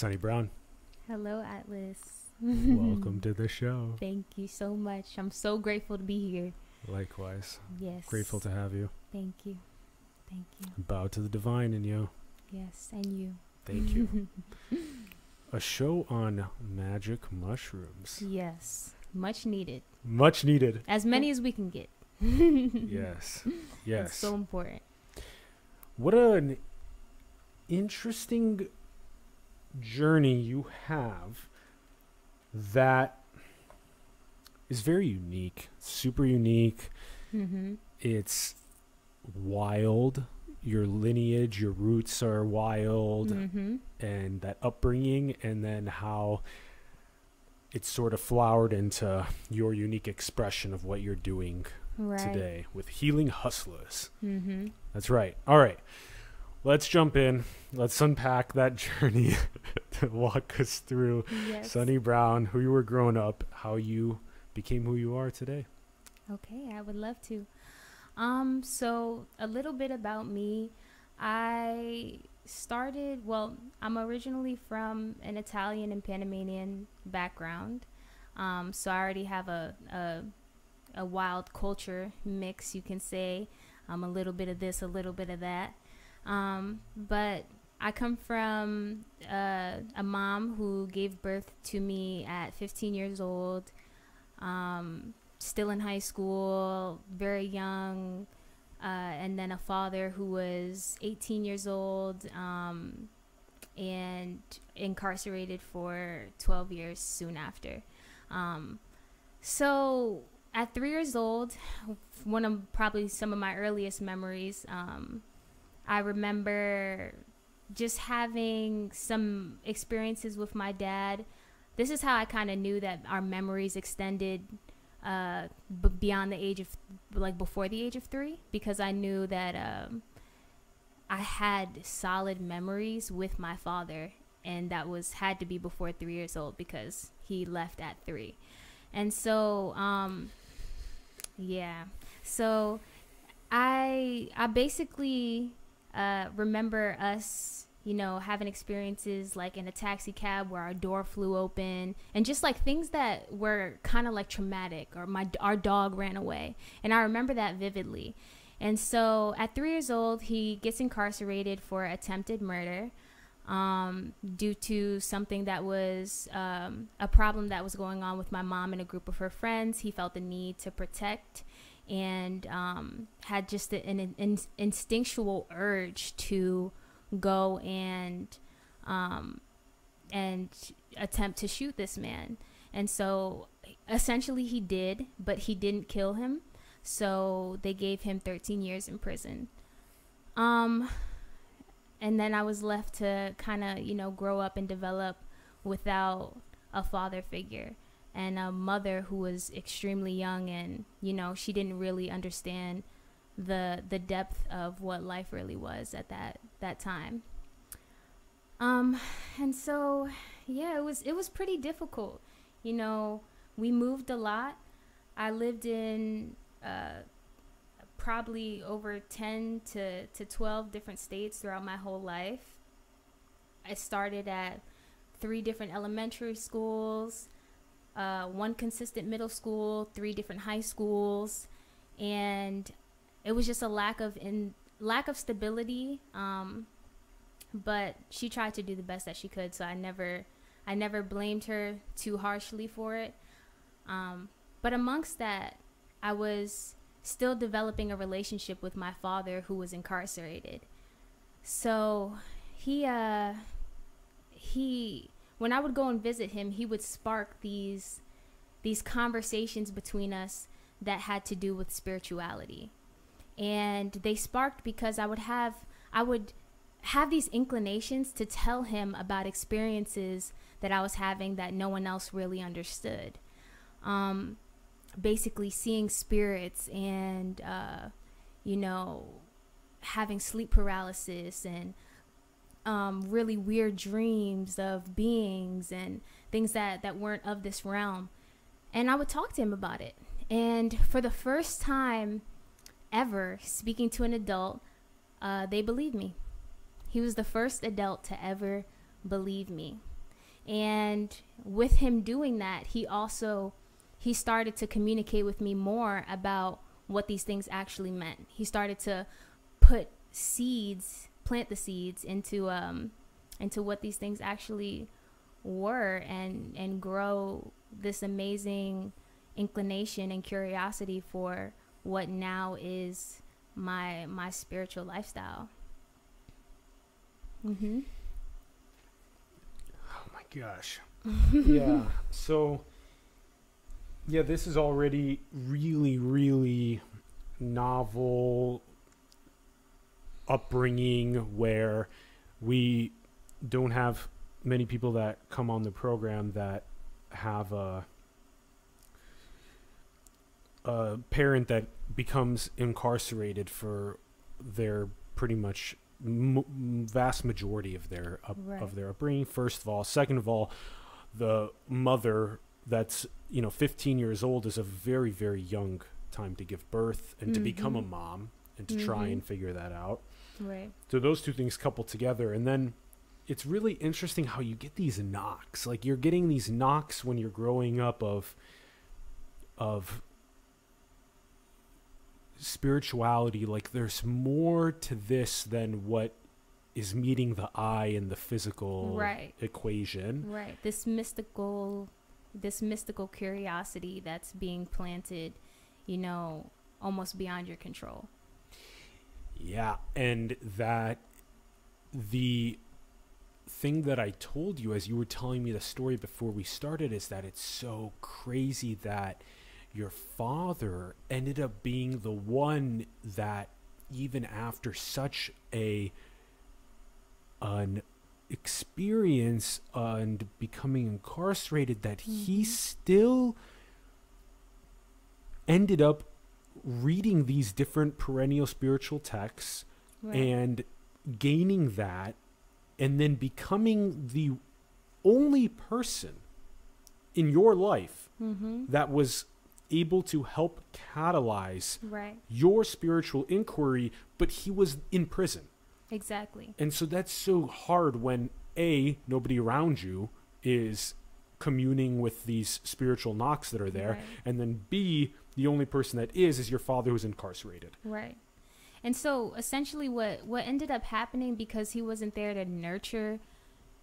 Sunny Brown, Hello, Atlas. welcome to the show. Thank you so much. I'm so grateful to be here. Likewise, Yes. grateful to have you. Thank you. Thank you. Bow to the divine in you. Yes, and you. Thank you. A show on magic mushrooms. yes. Much needed. Much needed. As many as we can get. Yes. It's Yes. so important. What an interesting journey you have that is very unique, super unique. Mm-hmm. It's wild. Your lineage, your roots are wild, Mm-hmm. and that upbringing, and then how it's sort of flowered into your unique expression of what you're doing Right. today with Healing Hustlers. Mm-hmm. That's right. All right. Let's jump in. Let's unpack that journey to walk us through Yes. Sunny Brown, who you were growing up, how you became who you are today. Okay, I would love to. Um, so a little bit about me. I started, well, I'm originally from an Italian and Panamanian background. Um, so I already have a, a a wild culture mix, you can say. Um, a little bit of this, a little bit of that. Um, but I come from uh, a mom who gave birth to me at 15 years old. Um, still in high school, very young, uh, and then a father who was 18 years old um, and incarcerated for 12 years soon after. Um, so at three years old, one of probably some of my earliest memories, um, I remember just having some experiences with my dad. This is how I kind of knew that our memories extended uh, b- beyond the age of like before the age of three because I knew that um, I had solid memories with my father, and that was had to be before three years old because he left at three, and so um, yeah, so I I basically uh, remember us you know, having experiences like in a taxi cab where our door flew open and just like things that were kind of like traumatic or my our dog ran away. And I remember that vividly. And so at 3 years old, he gets incarcerated for attempted murder. Um, due to something that was um, a problem that was going on with my mom and a group of her friends, he felt the need to protect and um, had just an, an instinctual urge to go and um, and attempt to shoot this man. And so essentially he did, but he didn't kill him. So they gave him 13 years in prison. Um and then I was left to kind of, you know, grow up and develop without a father figure and a mother who was extremely young and, you know, she didn't really understand the the depth of what life really was at that that time. Um, and so yeah, it was it was pretty difficult. You know, we moved a lot. I lived in uh, probably over ten to to twelve different states throughout my whole life. I started at three different elementary schools, uh, one consistent middle school, three different high schools, and it was just a lack of in lack of stability. Um, but she tried to do the best that she could, so I never I never blamed her too harshly for it. Um, but amongst that, I was still developing a relationship with my father who was incarcerated. So he uh he when I would go and visit him, he would spark these these conversations between us that had to do with spirituality and they sparked because I would have I would have these inclinations to tell him about experiences that I was having that no one else really understood. Um, basically, seeing spirits and uh, you know having sleep paralysis and um, really weird dreams of beings and things that that weren't of this realm. And I would talk to him about it. And for the first time ever speaking to an adult, uh, they believed me. He was the first adult to ever believe me. And with him doing that, he also he started to communicate with me more about what these things actually meant. He started to put seeds, plant the seeds into um into what these things actually were and and grow this amazing inclination and curiosity for what now is my my spiritual lifestyle. Mhm. Oh my gosh. yeah. So yeah, this is already really really novel upbringing where we don't have many people that come on the program that have a a parent that becomes incarcerated for their pretty much m- vast majority of their up, Right. of their upbringing. First of all, second of all, the mother that's you know 15 years old is a very very young time to give birth and to become a Mhm. mom and to try Mhm. and figure that out. Right. So those two things coupled together, and then it's really interesting how you get these knocks. Like you're getting these knocks when you're growing up of of spirituality. Like there's more to this than what is meeting the eye in the physical Right. equation. Right. This mystical this mystical curiosity that's being planted, you know, almost beyond your control. Yeah, and that the thing that I told you as you were telling me the story before we started is that it's so crazy that your father ended up being the one that even after such a an experience and becoming incarcerated that he Mhm. still ended up reading these different perennial spiritual texts Right. and gaining that and then becoming the only person in your life mm-hmm. that was able to help catalyze Right. your spiritual inquiry but he was in prison Exactly. and so that's so hard when a nobody around you is communing with these spiritual knocks that are there Right. and then b the only person that is is your father who's incarcerated Right. And so essentially what what ended up happening because he wasn't there to nurture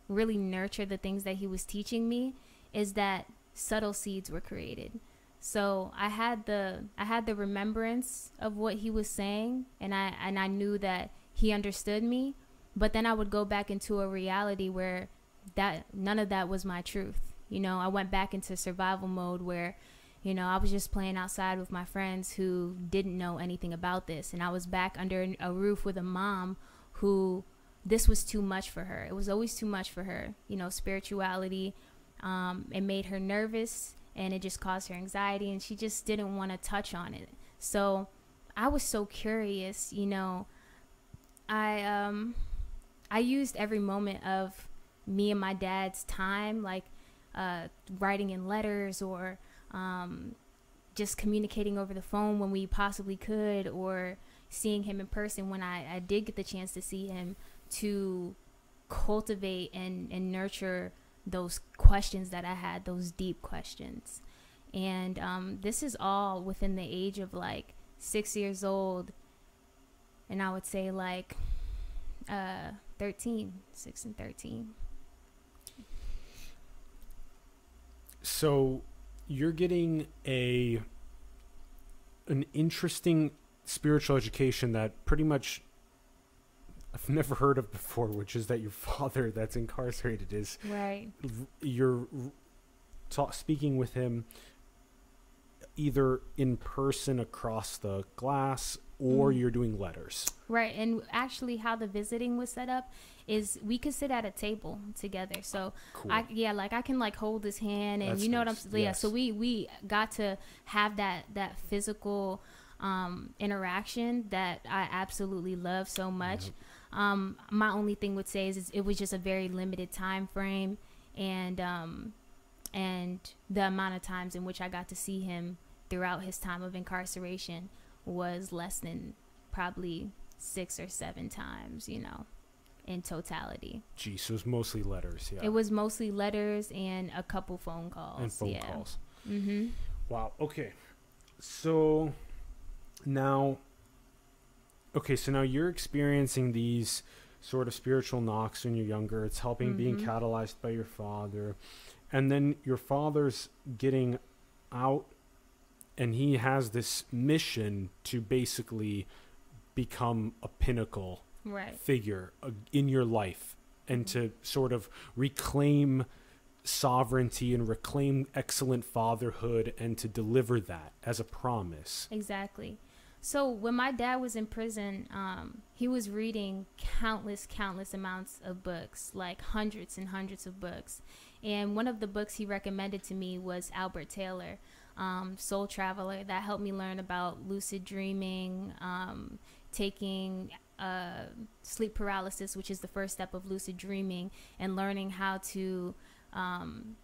really nurture the things that he was teaching me is that subtle seeds were created. So I had the I had the remembrance of what he was saying and I and I knew that he understood me, but then I would go back into a reality where that none of that was my truth. You know, I went back into survival mode where you know, I was just playing outside with my friends who didn't know anything about this. And I was back under a roof with a mom who this was too much for her. It was always too much for her. You know, spirituality, um, it made her nervous and it just caused her anxiety and she just didn't want to touch on it. So I was so curious, you know. I um I used every moment of me and my dad's time, like uh, writing in letters or um, just communicating over the phone when we possibly could, or seeing him in person when I, I did get the chance to see him to cultivate and, and nurture those questions that I had, those deep questions. And um, this is all within the age of like six years old, and I would say like uh, 13, six and 13. so you're getting a an interesting spiritual education that pretty much I've never heard of before, which is that your father that's incarcerated is Right. you're ta- speaking with him either in person across the glass or Mm. you're doing letters. Right, and actually, how the visiting was set up is we could sit at a table together. So Cool. I yeah, like I can like hold his hand, and That's you know nice, what I'm yeah. So we we got to have that that physical um, interaction that I absolutely love so much. Yep. Um, my only thing would say is, is it was just a very limited time frame, and um, and the amount of times in which I got to see him throughout his time of incarceration was less than probably six or seven times, you know, in totality. Geez, so it was mostly letters. Yeah. It was mostly letters and a couple phone calls. and phone yeah. calls. Mm-hmm. Wow. Okay. So now, okay, so now you're experiencing these sort of spiritual knocks when you're younger. It's helping being Mhm. catalyzed by your father. And then your father's getting out and he has this mission to basically become a pinnacle Right. figure uh, in your life and to sort of reclaim sovereignty and reclaim excellent fatherhood and to deliver that as a promise. Exactly. So when my dad was in prison, um, he was reading countless, countless amounts of books, like hundreds and hundreds of books. And one of the books he recommended to me was Albert Taylor, um, Soul Traveler. That helped me learn about lucid dreaming, um, taking uh, sleep paralysis, which is the first step of lucid dreaming, and learning how to um,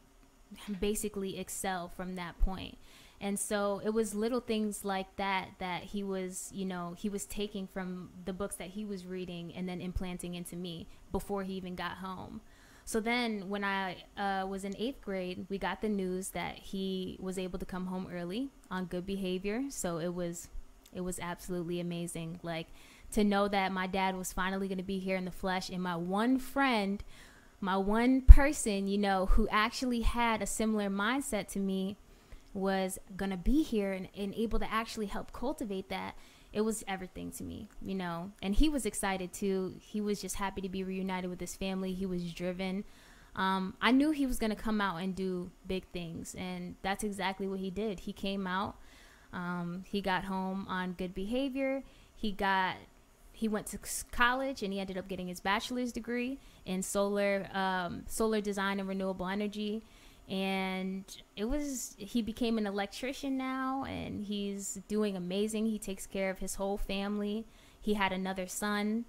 basically excel from that point. And so it was little things like that that he was, you know, he was taking from the books that he was reading and then implanting into me before he even got home. So then when I uh, was in eighth grade, we got the news that he was able to come home early on good behavior. So it was, it was absolutely amazing. Like to know that my dad was finally going to be here in the flesh and my one friend my one person, you know, who actually had a similar mindset to me was gonna be here and, and able to actually help cultivate that. It was everything to me, you know. And he was excited too. He was just happy to be reunited with his family. He was driven. Um, I knew he was gonna come out and do big things, and that's exactly what he did. He came out. Um, he got home on good behavior. He got he went to college and he ended up getting his bachelor's degree in solar um, solar design and renewable energy and it was he became an electrician now and he's doing amazing. He takes care of his whole family. He had another son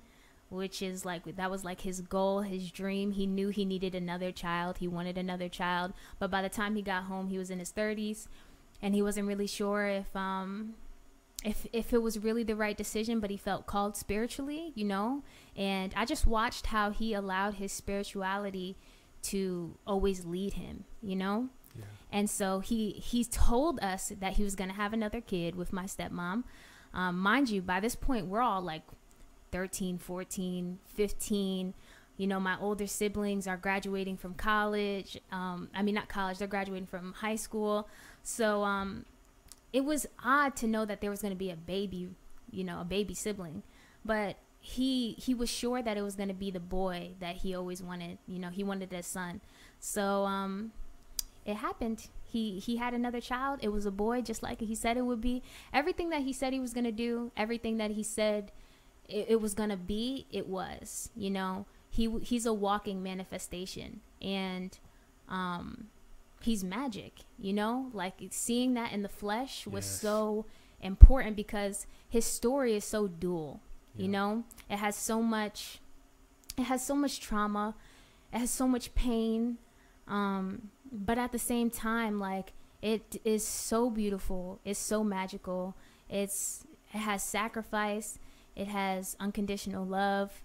which is like that was like his goal his dream. He knew he needed another child. He wanted another child. But by the time he got home he was in his 30s and he wasn't really sure if um if if it was really the right decision but he felt called spiritually you know? And i just watched how he allowed his spirituality to always lead him you know? Yeah. and so he he told us that he was going to have another kid with my stepmom. Um, mind you by this point we're all like 13 14 15 you know my older siblings are graduating from college um, i mean not college they're graduating from high school. So um, it was odd to know that there was going to be a baby, you know, a baby sibling, but he he was sure that it was going to be the boy that he always wanted. You know, he wanted a son. So um, it happened. He he had another child. It was a boy, just like he said it would be. Everything that he said he was going to do, everything that he said it, it was going to be, it was. You know, he he's a walking manifestation, and um he's magic you know like seeing that in the flesh was Yes. so important because his story is so dual you know? It has so much it has so much trauma. It has so much pain. Um but at the same time like it is so beautiful. It's so magical. It's it has sacrifice. It has unconditional love.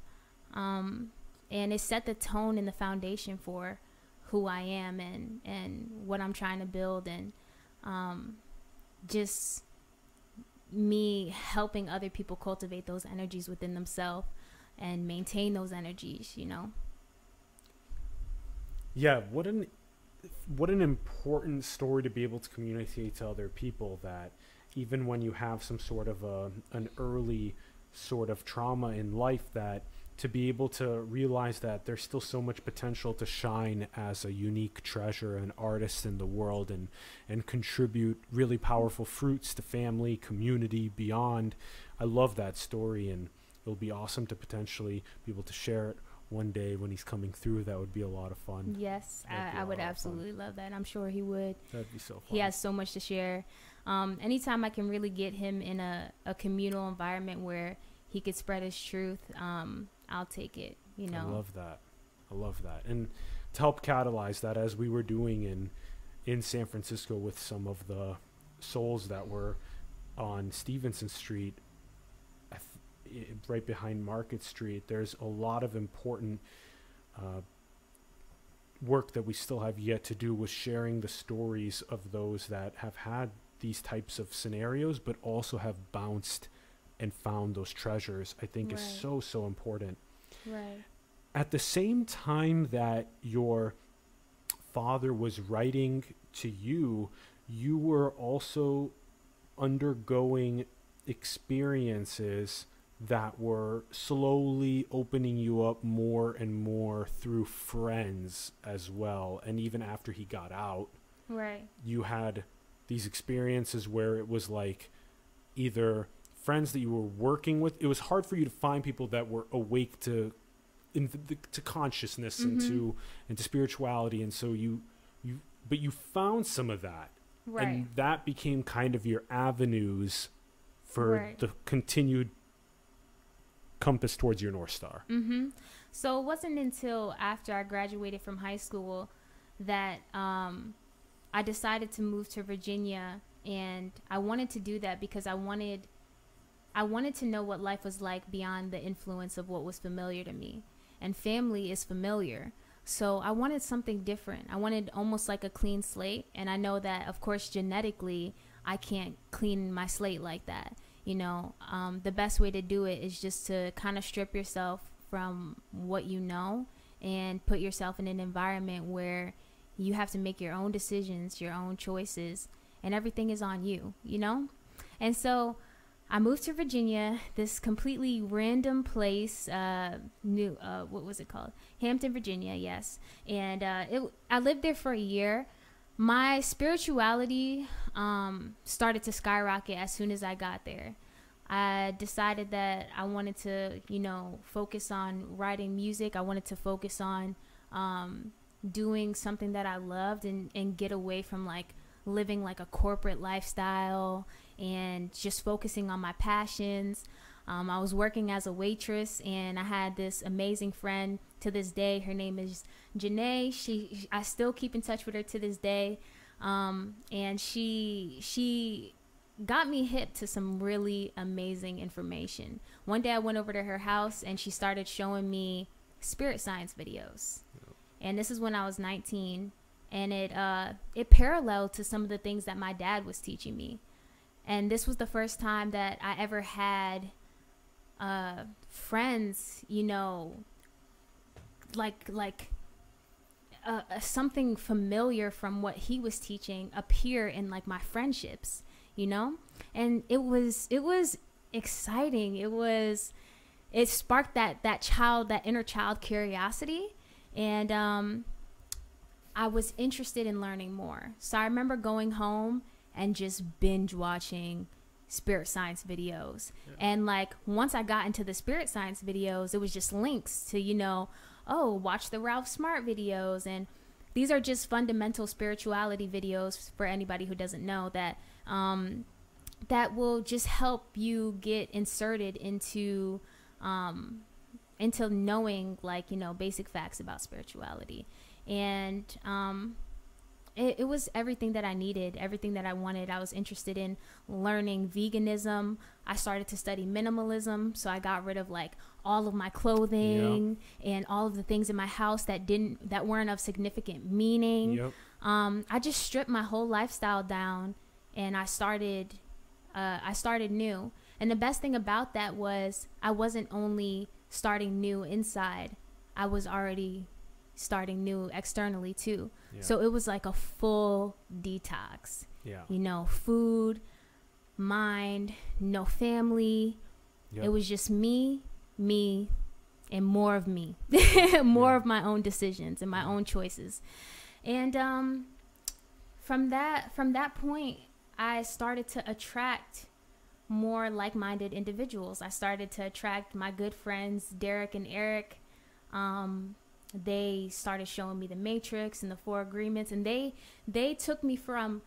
Um and it set the tone and the foundation for who I am and and what I'm trying to build and um, just me helping other people cultivate those energies within themselves and maintain those energies, you know. Yeah, what an what an important story to be able to communicate to other people that even when you have some sort of a an early sort of trauma in life that to be able to realize that there's still so much potential to shine as a unique treasure and artist in the world and and contribute really powerful fruits to family, community, beyond. I love that story and it'll be awesome to potentially be able to share it one day when he's coming through. That would be a lot of fun. Yes, I, I would lot of fun. absolutely love that. I'm sure he would. That'd be so fun. He has so much to share. Um, anytime I can really get him in a, a communal environment where he could spread his truth, um, I'll take it. You know. I love that. I love that. And to help catalyze that, as we were doing in in San Francisco with some of the souls that were on Stevenson Street, I th- i- right behind Market Street, there's a lot of important uh, work that we still have yet to do with sharing the stories of those that have had these types of scenarios, but also have bounced and found those treasures. I think is so so important Right. at the same time that your father was writing to you, you were also undergoing experiences that were slowly opening you up more and more through friends as well. And even after he got out, Right. you had these experiences where it was like either friends that you were working with. It was hard for you to find people that were awake to in the, to consciousness and Mhm. to and to spirituality, and so you you but you found some of that, Right. and that became kind of your avenues for Right. the continued compass towards your north star. Mm-hmm. So it wasn't until after I graduated from high school that um, I decided to move to Virginia, and I wanted to do that because I wanted, I wanted to know what life was like beyond the influence of what was familiar to me, and family is familiar. So I wanted something different. I wanted almost like a clean slate, and I know that, of course, genetically, I can't clean my slate like that you know um, the best way to do it is just to kind of strip yourself from what you know and put yourself in an environment where you have to make your own decisions your own choices and everything is on you you know and so i moved to virginia this completely random place uh new uh what was it called hampton virginia yes and uh it i lived there for a year my spirituality um, started to skyrocket as soon as I got there. I decided that I wanted to, you know, focus on writing music. I wanted to focus on um, doing something that I loved and, and get away from like living like a corporate lifestyle and just focusing on my passions. Um, I was working as a waitress and I had this amazing friend to this day. Her name is Janae. She, I still keep in touch with her to this day. Um, and she, she got me hip to some really amazing information. One day I went over to her house and she started showing me spirit science videos. And this is when I was 19 and it, uh, it paralleled to some of the things that my dad was teaching me. And this was the first time that I ever had uh, friends, you know, like like uh, uh, something familiar from what he was teaching appear in like my friendships, you know, and it was it was exciting. It was it sparked that that child that inner child curiosity, and um, I was interested in learning more. So I remember going home and just binge watching spirit science videos. And like once I got into the spirit science videos, it was just links to, you know, oh, watch the Ralph Smart videos. And these are just fundamental spirituality videos for anybody who doesn't know that um, that will just help you get inserted into um, into knowing like you know basic facts about spirituality. And um, it, it was everything that I needed, everything that I wanted. I was interested in learning veganism. I started to study minimalism, so I got rid of like all of my clothing and all of the things in my house that didn't that weren't of significant meaning. Yep. Um, I just stripped my whole lifestyle down, and I started. Uh, I started new, and the best thing about that was I wasn't only starting new inside. I was already starting new externally too. Yeah. So it was like a full detox. yeah. You know, food, mind, no family. Yep. It was just me, me, and more of me. more Yeah. of my own decisions and my own choices. And um from that from that point I started to attract more like-minded individuals. I started to attract my good friends Derek and Eric. Um they started showing me the matrix and the four agreements and they they took me from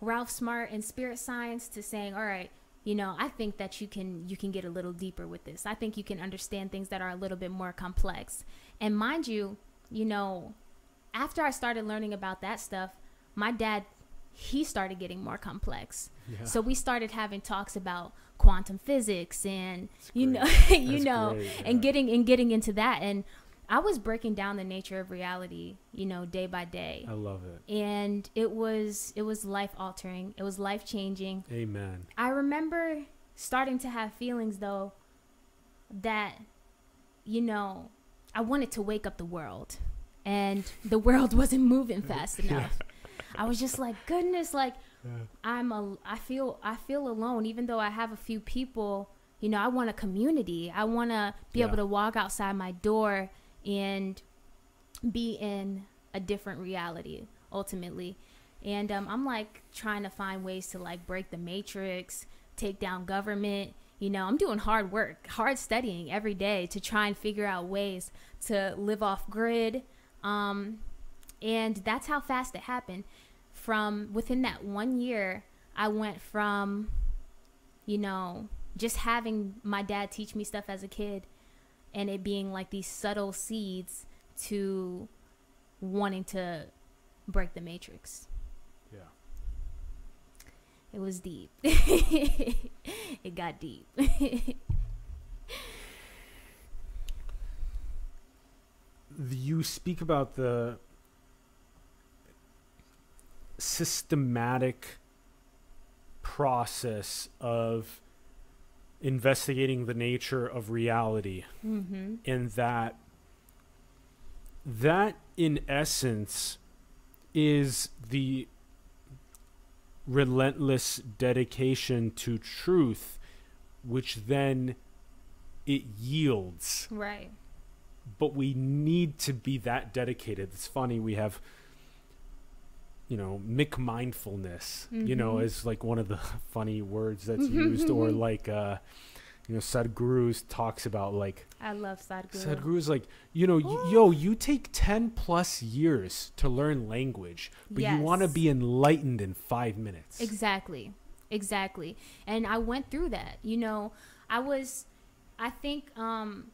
Ralph Smart and spirit science to saying, "All right, you know, I think that you can you can get a little deeper with this. I think you can understand things that are a little bit more complex." And mind you, you know, after I started learning about that stuff, my dad he started getting more complex. Yeah. So we started having talks about quantum physics and That's you great. know you That's know great, and getting and getting into that and I was breaking down the nature of reality, you know, day by day. I love it. And it was it was life altering. It was life changing. Amen. I remember starting to have feelings though that you know, I wanted to wake up the world and the world wasn't moving fast enough. I was just like, goodness, like I'm a I feel I feel alone even though I have a few people, you know, I want a community. I want to be Yeah. able to walk outside my door and be in a different reality ultimately. And um, I'm like trying to find ways to like break the matrix, take down government. You know, I'm doing hard work, hard studying every day to try and figure out ways to live off grid. Um, and that's how fast it happened. From within that one year, I went from, you know, just having my dad teach me stuff as a kid and it being like these subtle seeds to wanting to break the matrix. Yeah. It was deep. it got deep. you speak about the systematic process of investigating the nature of reality mm-hmm. and that that in essence is the relentless dedication to truth which then it yields Right. but we need to be that dedicated. It's funny we have you know McMindfulness, you know, is like one of the funny words that's used, or like uh, you know Sadhguru talks about like I love Sadhguru. Sadhguru's like you know y- yo you take ten plus years to learn language, but you want to be enlightened in five minutes. Exactly. Exactly. And I went through that. You know, I was I think um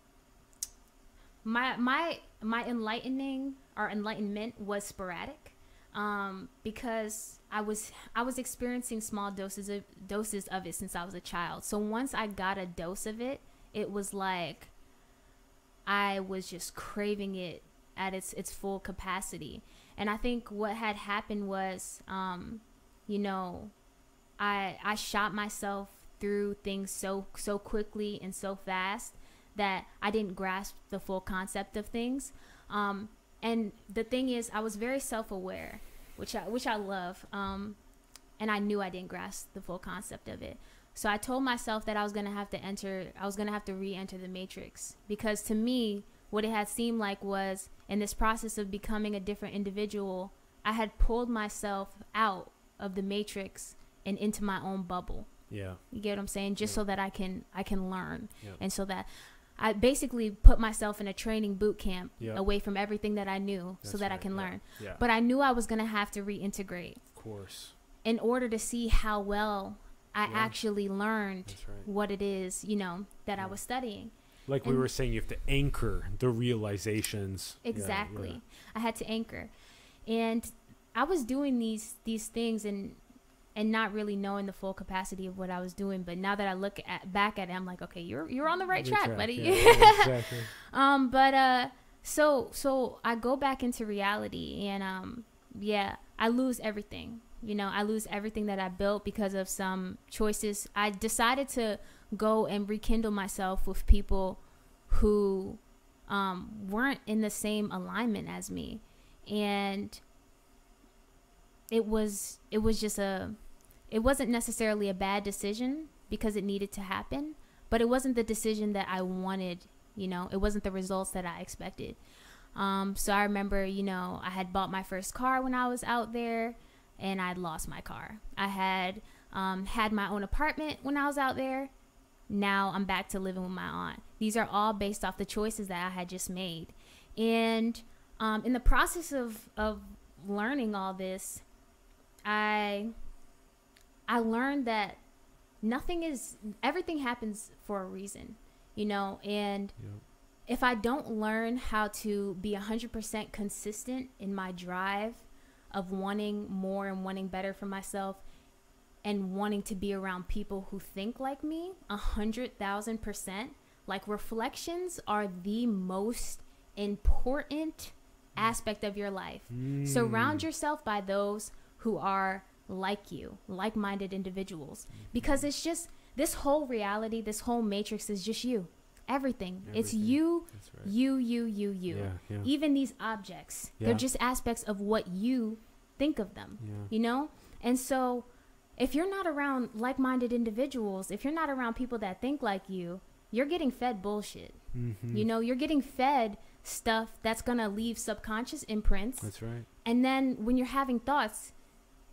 my my my enlightening or enlightenment was sporadic. Um because I was I was experiencing small doses of doses of it since I was a child. So once I got a dose of it, it was like I was just craving it at its its full capacity. And I think what had happened was um you know, I I shot myself through things so so quickly and so fast that I didn't grasp the full concept of things. Um, and the thing is, I was very self aware, which I which I love. Um, and I knew I didn't grasp the full concept of it. So I told myself that I was gonna have to enter. I was gonna have to re-enter the matrix because to me, what it had seemed like was in this process of becoming a different individual, I had pulled myself out of the matrix and into my own bubble. yeah, You get what I'm saying? Just Yeah. so that I can I can learn, Yeah. and so that I basically put myself in a training boot camp Yeah. away from everything that I knew, so That's that I can yeah, learn. yeah, But I knew I was gonna have to reintegrate of course, in order to see how well I Yeah. actually learned right. what it is, you know, that I was studying. Like we were saying, you have to anchor the realizations. Exactly. I had to anchor. And I was doing these these things and and not really knowing the full capacity of what I was doing. But now that I look at back at it, I'm like, okay, you're you're on the right Good track, buddy. yeah, exactly. um, but uh, so so I go back into reality, and um, yeah, I lose everything. You know, I lose everything that I built because of some choices. I decided to go and rekindle myself with people who um, weren't in the same alignment as me, and it was it was just a it wasn't necessarily a bad decision because it needed to happen, but it wasn't the decision that I wanted. You know, it wasn't the results that I expected. Um, so I remember, you know, I had bought my first car when I was out there, and I'd lost my car. I had um, had my own apartment when I was out there. Now I'm back to living with my aunt. These are all based off the choices that I had just made. And um, in the process of, of learning all this, I I learned that nothing is everything happens for a reason, you know, and Yeah. if I don't learn how to be 100% consistent in my drive, of wanting more and wanting better for myself and wanting to be around people who think like me a hundred thousand percent like reflections are the most important aspect of your life Mm. surround yourself by those who are like you like-minded individuals because it's just this whole reality this whole matrix is just you everything, it's you right. you you you you Yeah, yeah. even these objects Yeah. they're just aspects of what you think of them you know and so if you're not around like-minded individuals if you're not around people that think like you you're getting fed bullshit Mhm. you know you're getting fed stuff that's gonna leave subconscious imprints That's right. and then when you're having thoughts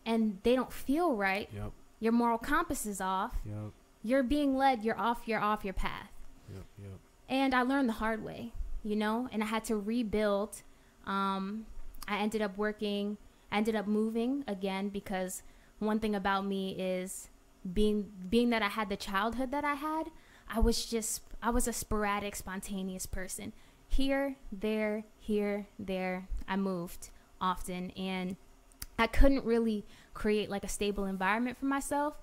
and they don't feel right Yep. your moral compass is off Yep. you're being led you're off you're off your path Yep. Yep. and I learned the hard way, you know, and I had to rebuild. Um, I ended up working, I ended up moving again because one thing about me is being being that I had the childhood that I had, I was just I was a sporadic, spontaneous person. Here, there, here, there. I moved often and I couldn't really create like a stable environment for myself.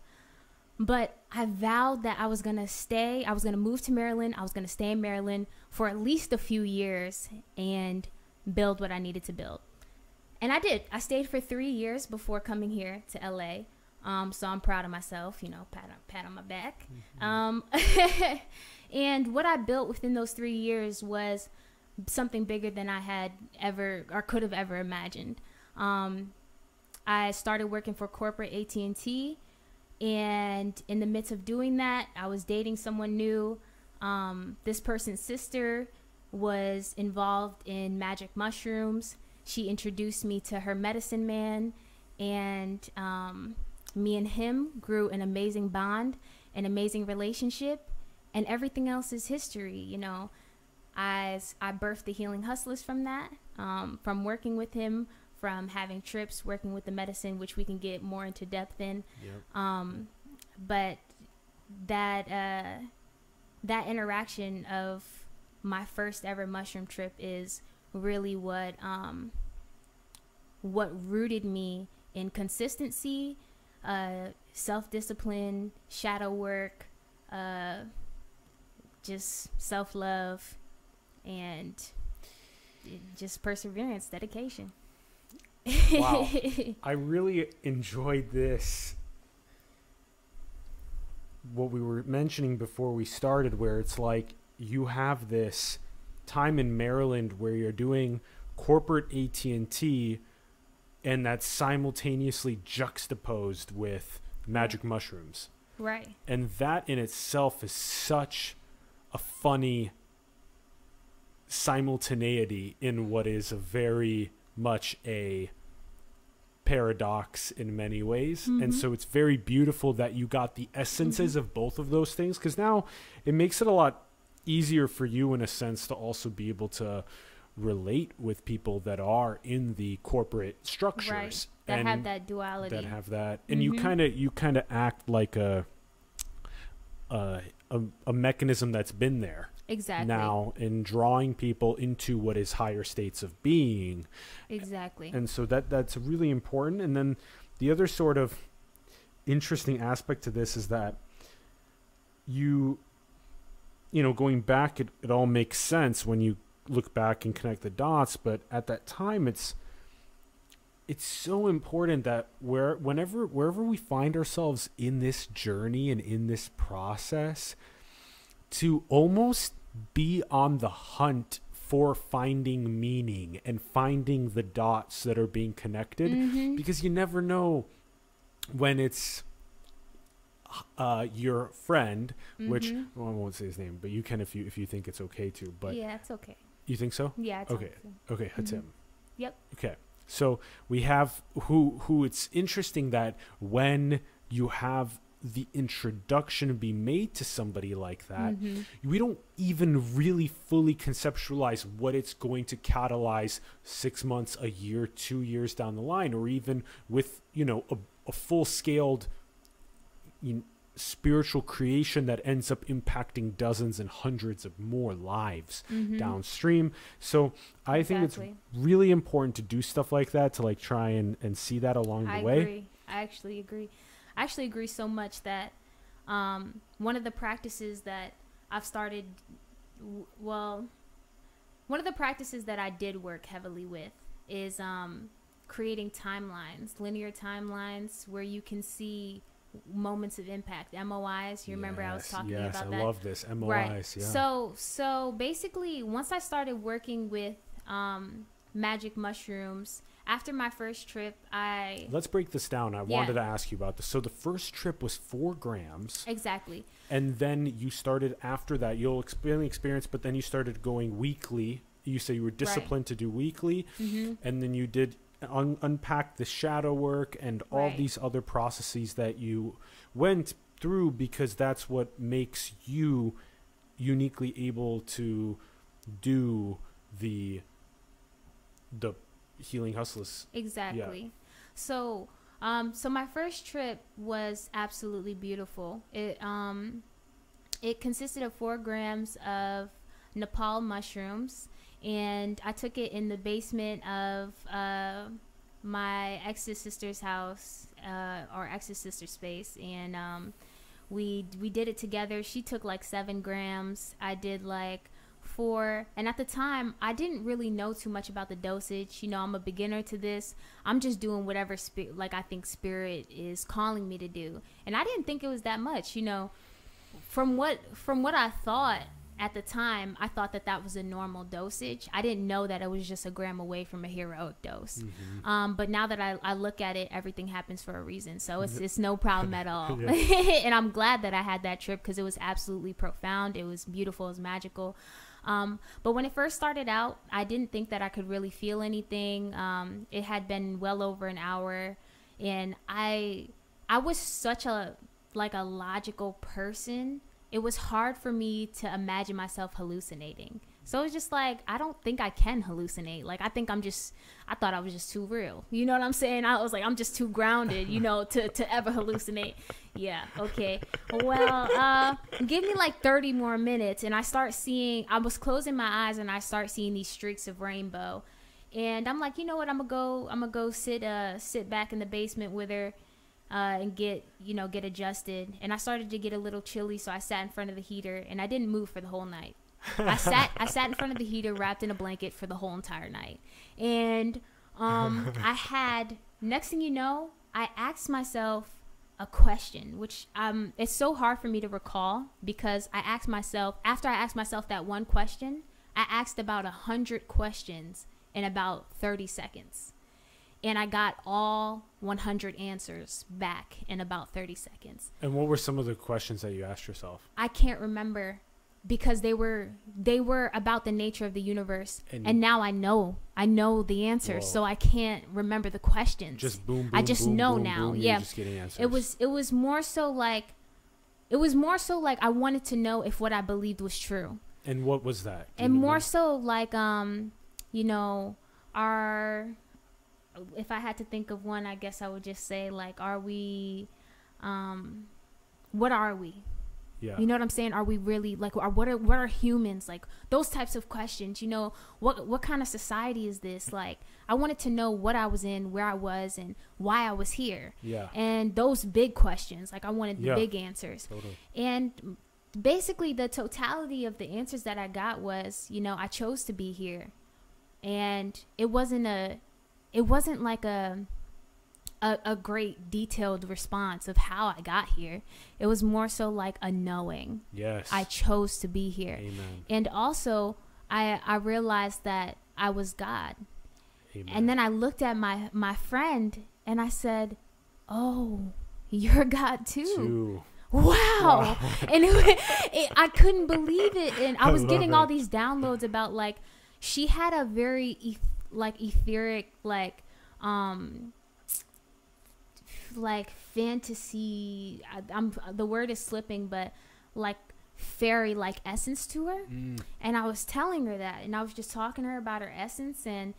But I vowed that I was going to stay, I was going to move to Maryland, I was going to stay in Maryland for at least a few years and build what I needed to build. And I did. I stayed for three years before coming here to LA. Um, so I'm proud of myself, you know, pat on, pat on my back. Um, and what I built within those three years was something bigger than I had ever or could have ever imagined. Um, I started working for corporate AT&T and in the midst of doing that i was dating someone new. Um, this person's sister was involved in magic mushrooms. She introduced me to her medicine man and um, me and him grew an amazing bond an amazing relationship and everything else is history you know. I, I birthed the healing hustlers from that um, from working with him from having trips working with the medicine which we can get more into depth in Yep. um, but that uh, that interaction of my first ever mushroom trip is really what um, what rooted me in consistency, uh, self discipline, shadow work, uh, just self love, and just perseverance, dedication. Wow. I really enjoyed this. What we were mentioning before we started, where it's like you have this time in Maryland where you're doing corporate AT and T, and that's simultaneously juxtaposed with magic mushrooms, right. and that in itself is such a funny simultaneity in what is a very much a paradox in many ways and Mhm. so it's very beautiful that you got the essences of both of those things because now it makes it a lot easier for you in a sense to also be able to relate with people that are in the corporate structures Right. That and have that duality. that have that and you Mhm. kind of you kind of act like a, a a a mechanism that's been there exactly. now in drawing people into what is higher states of being Exactly. and so that that's really important and then the other sort of interesting aspect to this is that you you know going back it, it all makes sense when you look back and connect the dots but at that time it's it's so important that where whenever wherever we find ourselves in this journey and in this process to almost be on the hunt for finding meaning and finding the dots that are being connected Mhm. because you never know when it's uh, your friend, which Mhm. well, I won't say his name, but you can if you if you think it's okay to. But yeah, it's okay. you think so? Yeah, it's Okay. Okay, Mhm. Hatim. Yep. Okay, so we have who who. It's interesting that when you have the introduction be made to somebody like that, Mhm. we don't even really fully conceptualize what it's going to catalyze six months, a year, two years down the line, or even with you know a, a full scaled, you, spiritual creation that ends up impacting dozens and hundreds of more lives Mhm. downstream. So I think it's really important to do stuff like that to like try and, and see that along the way. agree. I actually agree. I actually agree so much that um, one of the practices that I've started, w- well, one of the practices that I did work heavily with is um, creating timelines, linear timelines, where you can see moments of impact, MOIs. You remember I was talking yes, about I that? Yes, I love this. MOIs, right. yeah. So so basically, once I started working with um, magic mushrooms, after my first trip, I Let's break this down. I Yeah. wanted to ask you about this. So the first trip was four grams, exactly and then you started after that. You'll explain the experience, but then you started going weekly. You say you were disciplined to do weekly, hmm and then you did un- unpack the shadow work and all Right. these other processes that you went through because that's what makes you uniquely able to do the the healing hustlers. exactly. So um, so my first trip was absolutely beautiful. It um, it consisted of four grams of Nepal mushrooms, and I took it in the basement of uh, my ex's sister's house, uh, or ex's sister space, and um, we we did it together. She took like seven grams. I did like four, and at the time, I didn't really know too much about the dosage. You know, I'm a beginner to this. I'm just doing whatever spirit, like I think spirit is calling me to do, and I didn't think it was that much. You know, from what from what I thought at the time, I thought that that was a normal dosage. I didn't know that it was just a gram away from a heroic dose. Mm-hmm. Um, but now that I, I look at it, everything happens for a reason. So it's, it's no problem at all. And I'm glad that I had that trip because it was absolutely profound. It was beautiful. It was magical. Um, but when it first started out, I didn't think that I could really feel anything. Um, it had been well over an hour, and I I was such a like a logical person. It was hard for me to imagine myself hallucinating. So it's just like I don't think I can hallucinate. Like I think I'm just I thought I was just too real. You know what I'm saying? I was like I'm just too grounded, you know, to to ever hallucinate. Yeah, okay. Well, uh give me like 30 more minutes and I start seeing I was closing my eyes and I start seeing these streaks of rainbow. And I'm like, you know what? I'm gonna go. I'm gonna go sit, uh, sit back in the basement with her, uh, and get, you know, get adjusted. And I started to get a little chilly, so I sat in front of the heater, and I didn't move for the whole night. I sat, I sat in front of the heater, wrapped in a blanket for the whole entire night. And um, I had. Next thing you know, I asked myself a question, which um, it's so hard for me to recall because I asked myself after I asked myself that one question, I asked about a hundred questions in about 30 seconds. And I got all 100 answers back in about 30 seconds. And what were some of the questions that you asked yourself? I can't remember because they were they were about the nature of the universe And- and, now I know I know the answers Whoa. so I can't remember the questions. Just boom, boom. I just boom, know boom, now, yeah. just getting answers. it was it was more so like it was more so like I wanted to know if what I believed was true. And what was that? And more so like um you know are if i had to think of one i guess i would just say like are we um what are we Yeah. you know what i'm saying are we really like are what are what are humans like those types of questions you know what what kind of society is this like i wanted to know what i was in where i was and why i was here yeah. and those big questions like i wanted the Yeah. big answers Totally. and basically, the totality of the answers that I got was, you know, I chose to be here, and it wasn't a, it wasn't like a, a, a great detailed response of how I got here. It was more so like a knowing. Yes. I chose to be here, Amen. and also I I realized that I was God. Amen. And then I looked at my my friend and I said, "Oh, you're God too." Two. Wow. and it, it, I couldn't believe it and I I was love getting all these downloads about like she had a very eth- like etheric like um like fantasy I, I'm the word is slipping but like fairy like essence to her Mm. and I was telling her that, and I was just talking to her about her essence, and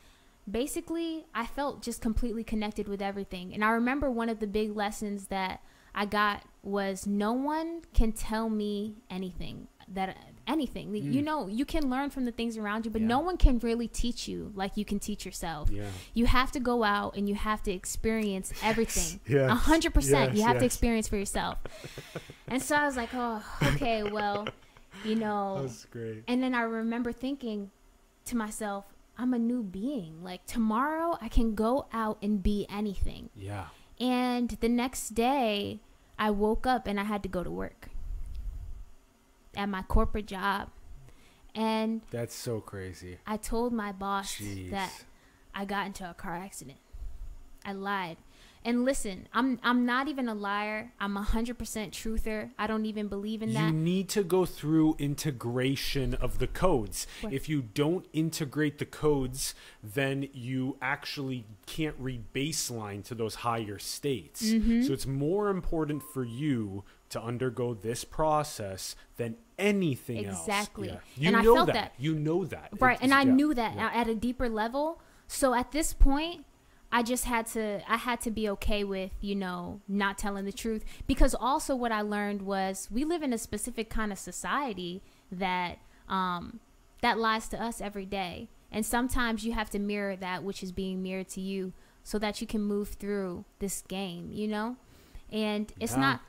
basically, I felt just completely connected with everything. And I remember one of the big lessons that I got was no one can tell me anything that anything. Mm. You know, you can learn from the things around you, but Yeah. no one can really teach you like you can teach yourself. Yeah. You have to go out and you have to experience everything. Yes. A hundred percent. You Yes, have to experience for yourself. and so I was like, oh, okay, well, you know. That's great. And then I remember thinking to myself, I'm a new being. Like tomorrow, I can go out and be anything. Yeah. And the next day, I woke up and I had to go to work at my corporate job. And That's so crazy. I told my boss Jeez. that I got into a car accident. I lied. And listen, I'm I'm not even a liar. I'm a hundred percent truther. I don't even believe in that. You need to go through integration of the codes. What? If you don't integrate the codes, then you actually can't read baseline to those higher states. Mm-hmm. So it's more important for you to undergo this process than anything else. Exactly. Yeah. You And I know felt that. that. You know that. right It's- and i yeah, knew that yeah. at a deeper level so at this point i just had to i had to be okay with you know not telling the truth because also what i learned was we live in a specific kind of society that um that lies to us every day and sometimes you have to mirror that which is being mirrored to you so that you can move through this game you know and it's not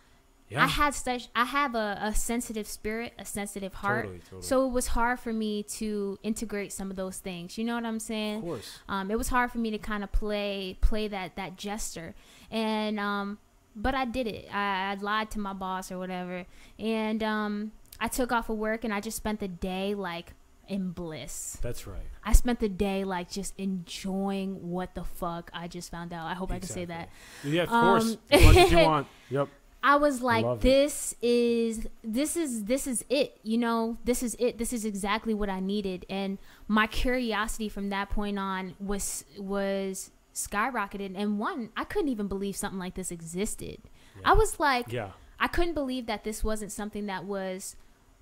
Yeah. I had such I have a, a sensitive spirit, a sensitive heart. Totally, totally. So it was hard for me to integrate some of those things. You know what I'm saying? of course. Um, it was hard for me to kind of play play that that gesture, and um, but I did it. I, I lied to my boss or whatever, and um, I took off of work and I just spent the day like in bliss. That's right. I spent the day like just enjoying what the fuck I just found out. I hope I can say that. Yeah, of Um, course. As much as you want. Yep. I was like, this is this is this is it. You know, this is it. This is exactly what I needed. And my curiosity from that point on was was skyrocketed. And one, I couldn't even believe something like this existed. Yeah. I was like, Yeah. I couldn't believe that this wasn't something that was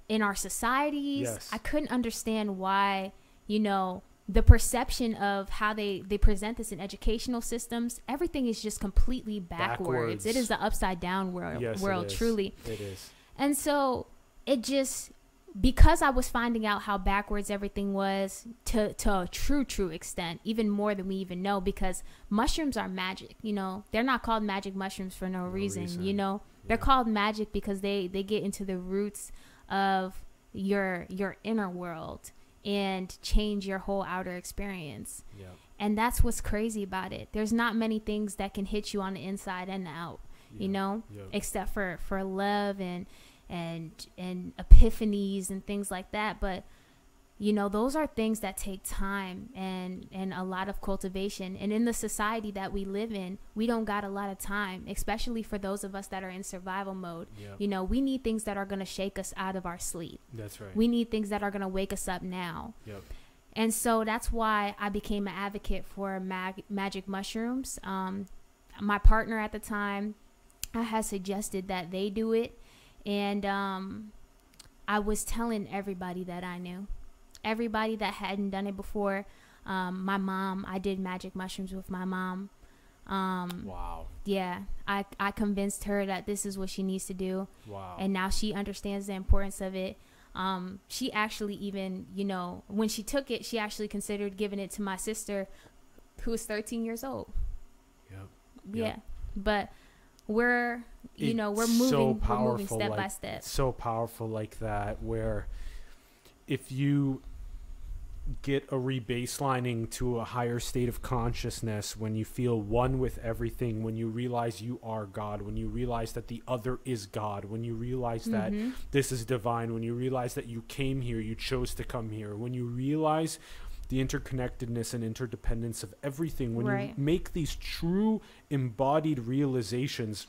in our societies. Yes. I couldn't understand why, you know, the perception of how they they present this in educational systems, everything is just completely backwards. Backwards. It is the upside down world, Yes, world is. truly. It is. And so it just because I was finding out how backwards everything was to to a true true extent, even more than we even know because mushrooms are magic, you know. They're not called magic mushrooms for no, reason, reason. you know. They're called magic because they they get into the roots of your your inner world and change your whole outer experience. Yeah. And that's what's crazy about it. There's not many things that can hit you on the inside and out you know Yeah. except for for love and and and epiphanies and things like that but you know those are things that take time and and a lot of cultivation. And in the society that we live in we don't got a lot of time especially for those of us that are in survival mode. You know we need things that are going to shake us out of our sleep. That's right. we need things that are going to wake us up now. Yep. and so that's why I became an advocate for mag- magic mushrooms. Um, my partner at the time, I had suggested that they do it, and um, I was telling everybody that I knew, everybody that hadn't done it before. Um, my mom, I did magic mushrooms with my mom. Um, Wow. yeah, I I convinced her that this is what she needs to do Wow. and now she understands the importance of it. Um, she actually even, you know, when she took it, she actually considered giving it to my sister, who was 13 years old. Yep. Yeah, Yep. but we're, you know, we're moving, so we're moving powerful, step by step. So powerful like that where if you get a rebaselining to a higher state of consciousness when you feel one with everything when you realize you are god when you realize that the other is god when you realize that Mhm. this is divine when you realize that you came here you chose to come here when you realize the interconnectedness and interdependence of everything when Right. you make these true embodied realizations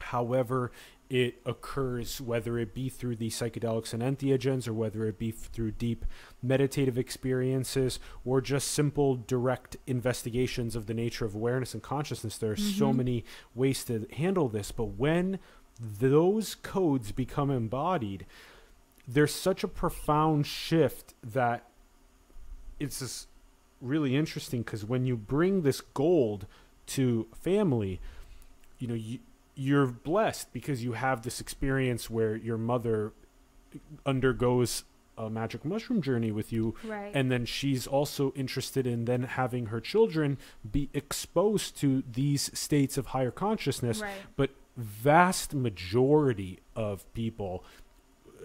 however it occurs whether it be through the psychedelics and entheogens or whether it be through deep meditative experiences or just simple direct investigations of the nature of awareness and consciousness there are so Mhm. many ways to handle this but when those codes become embodied there's such a profound shift that it's just really interesting because when you bring this gold to family you know you you're blessed because you have this experience where your mother undergoes a magic mushroom journey with you Right. and then she's also interested in then having her children be exposed to these states of higher consciousness right. but vast majority of people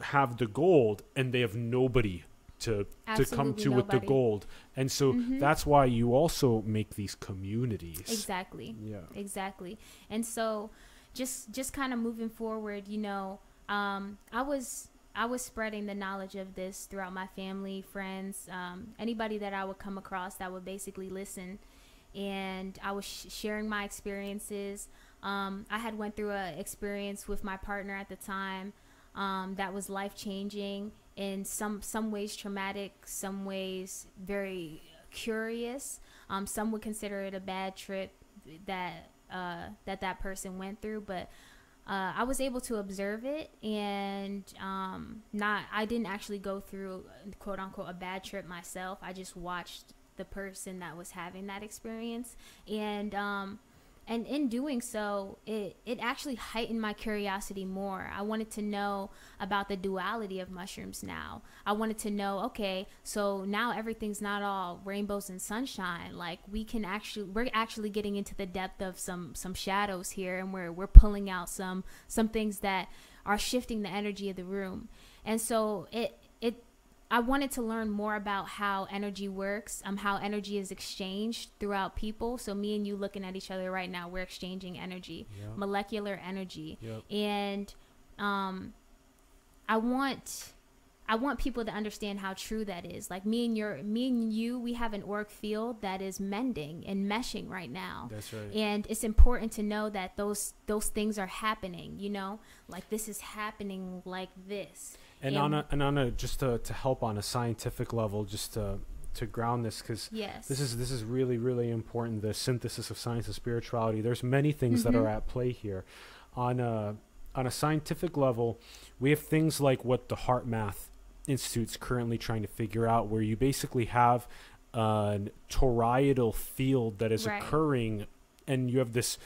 have the gold and they have nobody to to come Absolutely to with the gold and so Mhm. that's why you also make these communities Exactly. yeah exactly and so just just kind of moving forward you know um i was i was spreading the knowledge of this throughout my family friends um anybody that i would come across that would basically listen. And i was sh- sharing my experiences. Um i had went through a experience with my partner at the time um that was life changing in some some ways traumatic some ways very curious. Um some would consider it a bad trip that uh, that that person went through, but uh, I was able to observe it and um, not. I didn't actually go through quote unquote a bad trip myself. I just watched the person that was having that experience, and um, and in doing so, it it actually heightened my curiosity more. I wanted to know about the duality of mushrooms. Now, I wanted to know. Okay, so now everything's not all rainbows and sunshine. Like we can actually, we're actually getting into the depth of some some shadows here, and we're we're pulling out some some things that are shifting the energy of the room. And so it I wanted to learn more about how energy works, um, how energy is exchanged throughout people. So me and you looking at each other right now, we're exchanging energy, yeah molecular energy, yep. And um, I want I want people to understand how true that is. Like me and your me and you, we have an auric field that is mending and meshing right now. That's right. And it's important to know that those those things are happening you know? Like this is happening like this and and- on a and on a just to, to help on a scientific level just to to ground this because yes this is this is really really important the synthesis of science and spirituality there's many things that Mhm. are at play here on a on a scientific level we have things like what the heart math institute's currently trying to figure out where you basically have an toroidal field that is Right. occurring and you have this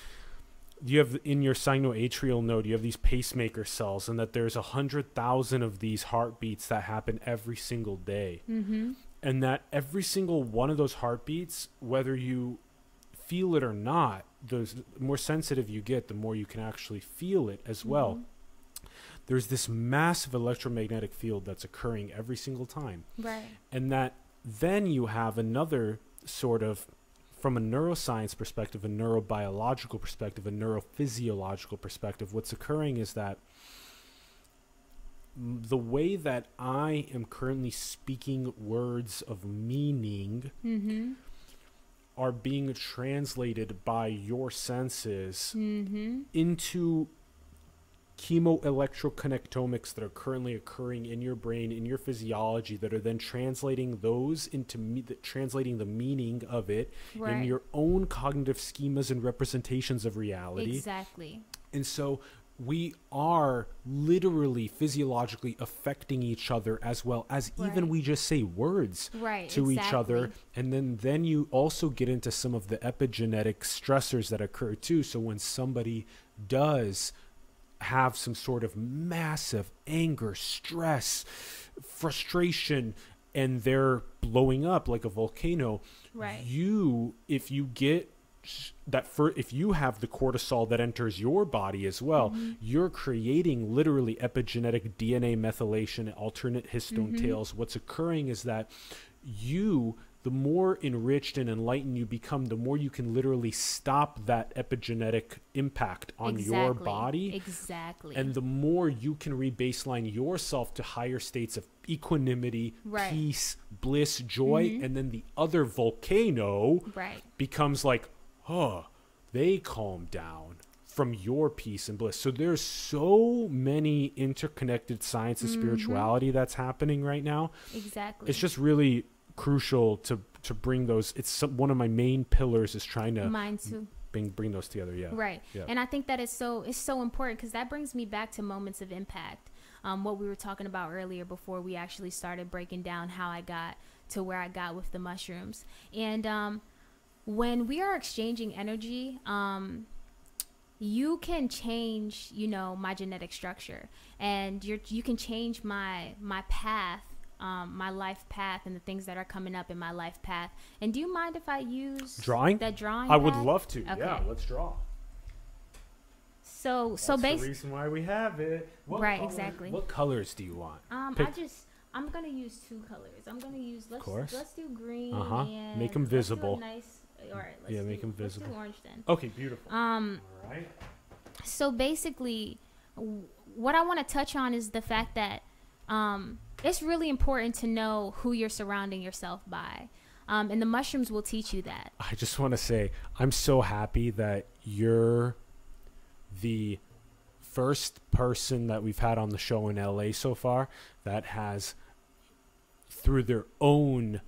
you have in your sinoatrial node you have these pacemaker cells and that there's a hundred thousand of these heartbeats that happen every single day. Mm-hmm. And that every single one of those heartbeats whether you feel it or not the more sensitive you get the more you can actually feel it as well. Mm-hmm. there's this massive electromagnetic field that's occurring every single time. Right. And that then you have another sort of from a neuroscience perspective a neurobiological perspective a neurophysiological perspective what's occurring is that the way that i am currently speaking words of meaning mm-hmm. are being translated by your senses mm-hmm. into chemoelectroconnectomics that are currently occurring in your brain in your physiology that are then translating those into me- the, translating the meaning of it in your own cognitive schemas and representations of reality. Exactly. And so we are literally physiologically affecting each other as well as even we just say words right to each other. and then then you also get into some of the epigenetic stressors that occur too. So when somebody does have some sort of massive anger stress frustration and they're blowing up like a volcano right you if you get that for if you have the cortisol that enters your body as well Mhm. you're creating literally epigenetic dna methylation alternate histone Mhm. tails what's occurring is that you the more enriched and enlightened you become the more you can literally stop that epigenetic impact on your body exactly and the more you can rebaseline yourself to higher states of equanimity, Right. peace, bliss, joy, Mhm. and then the other volcano right becomes like, oh, they calm down from your peace and bliss. So there's so many interconnected science and Mhm. spirituality that's happening right now. exactly It's just really crucial to to bring those. It's some, one of my main pillars is trying to mine too bring bring those together. Yeah. Right. Yeah. And I think that is so it's so important because that brings me back to moments of impact. Um, what we were talking about earlier before we actually started breaking down how I got to where I got with the mushrooms. And um, when we are exchanging energy, um, you can change you know my genetic structure and you you can change my my path um, my life path and the things that are coming up in my life path and do you mind if i use Drawing? that drawing I would love to. Okay. Yeah, let's draw. so so That's the basically reason why we have it. What Right, color- exactly. What colors do you want? um Pick- i just i'm gonna use two colors i'm gonna use let's course. let's do green Uh-huh. and Make 'em let's do a visible. nice all right let's Yeah, do, make do visible. orange then Okay, beautiful. um All right. so basically what i want to touch on is the fact that um, it's really important to know who you're surrounding yourself by. Um, and the mushrooms will teach you that. I just want to say I'm so happy that you're the first person that we've had on the show in LA so far that has through their own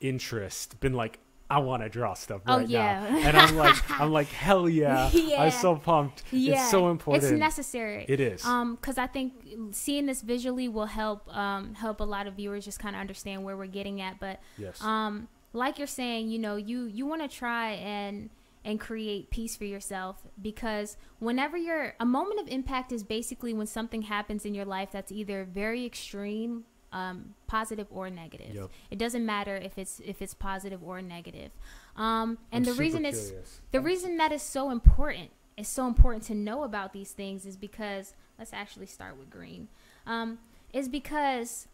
interest been like I want to draw stuff Oh, right yeah. now. And I'm like I'm like hell yeah. Yeah. I'm so pumped. yeah It's so important. it's necessary It is. um because i think seeing this visually will help um help a lot of viewers just kind of understand where we're getting at but yes. um like you're saying you know you you want to try and and create peace for yourself because whenever you're a moment of impact is basically when something happens in your life that's either very extreme um, positive or negative Yep. it doesn't matter if it's if it's positive or negative um, and I'm the reason it's curious. the reason that is so important is so important to know about these things is because let's actually start with green um, is because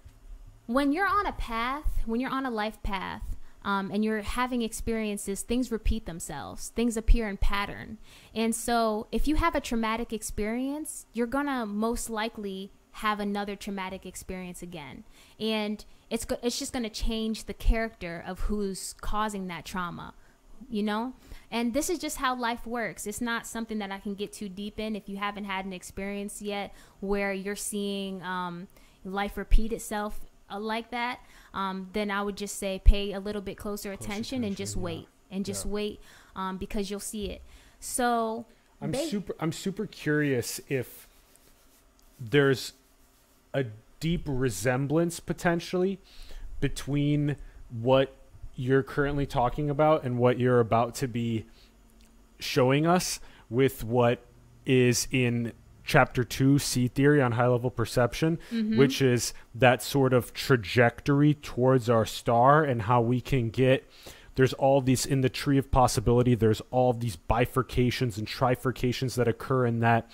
when you're on a path when you're on a life path um, and you're having experiences things repeat themselves things appear in pattern and so if you have a traumatic experience you're gonna most likely have another traumatic experience again and it's it's just going to change the character of who's causing that trauma you know and this is just how life works it's not something that i can get too deep in if you haven't had an experience yet where you're seeing um, life repeat itself uh, like that um, then i would just say pay a little bit closer attention, and just attention, yeah. wait and just Yeah. wait um, because you'll see it so I'm super I'm super curious if there's a deep resemblance potentially between what you're currently talking about and what you're about to be showing us with what is in chapter 2 C theory on high level perception Mhm. which is that sort of trajectory towards our star and how we can get there's all these in the tree of possibility there's all these bifurcations and trifurcations that occur in that